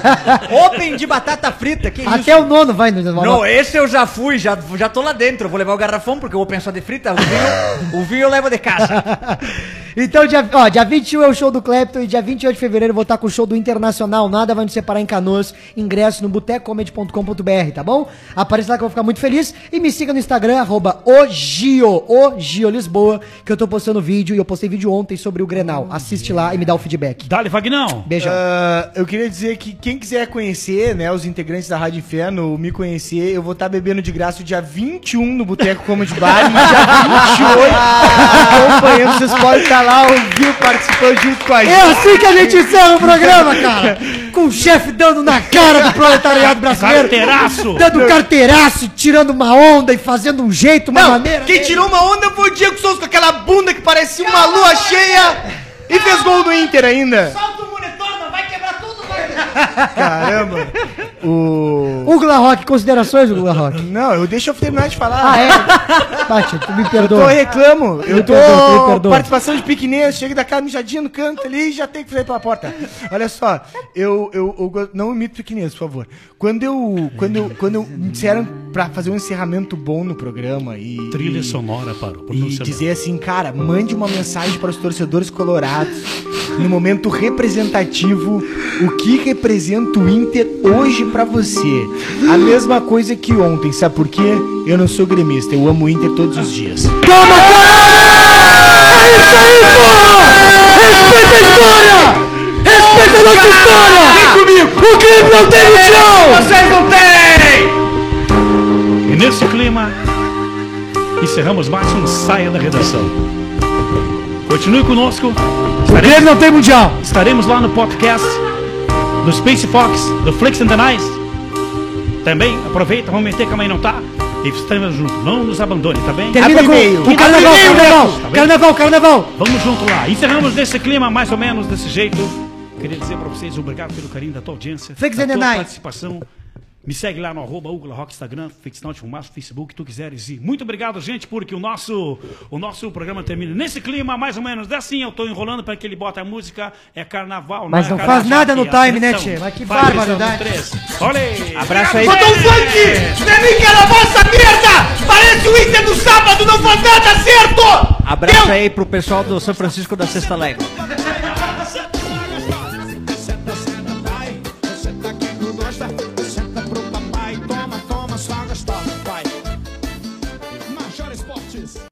Open de batata frita, que Até isso? o nono vai no Não, esse eu já fui, já, já tô lá dentro. Eu vou levar o garrafão, porque o Open é só de frita. O vinho, o vinho eu levo de casa. Então, dia, ó, dia 21 é o show do Clapton e dia 28 de fevereiro eu vou estar com o show do Internacional. Nada vai nos separar em Canoas. Ingresso no botecomedy.com.br, tá bom? Apareça lá que eu vou ficar muito feliz. E me siga no Instagram, arroba ogio, ogio Lisboa, que eu tô postando vídeo e eu postei vídeo ontem sobre o Grenal. Assiste lá e me dá o feedback. Dale, Vagnão. Beijão. Ah, eu queria dizer que quem quiser conhecer, né, os integrantes da Rádio Inferno, me conhecer, eu vou estar bebendo de graça o dia 21 no Boteco Comedy Bar e dia 28 acompanhando. Vocês podem estar lá ouvindo, participando junto com a gente. É assim que a gente encerra o programa, cara! Com o chefe dando na cara do proletariado brasileiro. Carteiraço. Dando carteiraço, tirando uma onda e fazendo um jeito, uma Não, maneira. quem tirou uma onda foi o Diego Souza com aquela bunda que parecia uma lua cheia e fez gol do Inter ainda. Solta o monitor, não vai quebrar tudo, vai! Caramba. O... La Roque, considerações, La Roque? Não, eu deixa eu terminar de falar. Ah, é? Bate, tu me Eu perdoa. reclamo, eu Me tô perdoa, me perdoa. participação de piquenês, chega daquela mijadinha no canto ali e já tem que sair pela porta. Olha só, eu, eu, eu não imito piquenês, por favor. Quando eu, quando eu, quando eu me disseram pra fazer um encerramento bom no programa e Trilha e, sonora para o e dizer assim, cara, mande uma mensagem para os torcedores colorados no momento representativo o que representa o Inter hoje pra você. A mesma coisa que ontem, sabe por quê? Eu não sou gremista, eu amo o Inter todos os dias. Respeita a nossa história! Vem comigo! O clipe não tem chão! Vocês não têm! E nesse clima, encerramos mais um Saia da Redação. Continue conosco. Estaremos, não tem mundial! estaremos lá no podcast do Space Fox, do Flix and the Nice. Também aproveita, vamos meter que a mãe não tá. E estamos juntos. Não nos abandone, tá bem? Termina Abre com e-mail. o carnaval, carnaval, Tá carnaval, carnaval! Vamos junto lá. Encerramos nesse clima, mais ou menos desse jeito. Queria dizer pra vocês obrigado pelo carinho da tua audiência. Flix da and the tua Night. participação. Me segue lá no arroba Hugo La Rock, Instagram, Fixnout Fumaço, Facebook, tu quiseres. E muito obrigado, gente, porque o nosso, o nosso programa termina nesse clima, mais ou menos assim. Eu tô enrolando para que ele bota a música. É carnaval, Mas é não faz nada no time, né. Tchê? Mas que barbaridade. Olha aí. Abraço aí. Botou um funk! Não é nem carnaval essa merda! Parece o Inter do sábado, não faz nada certo! Abraço aí pro pessoal do São Francisco da Sexta Leve.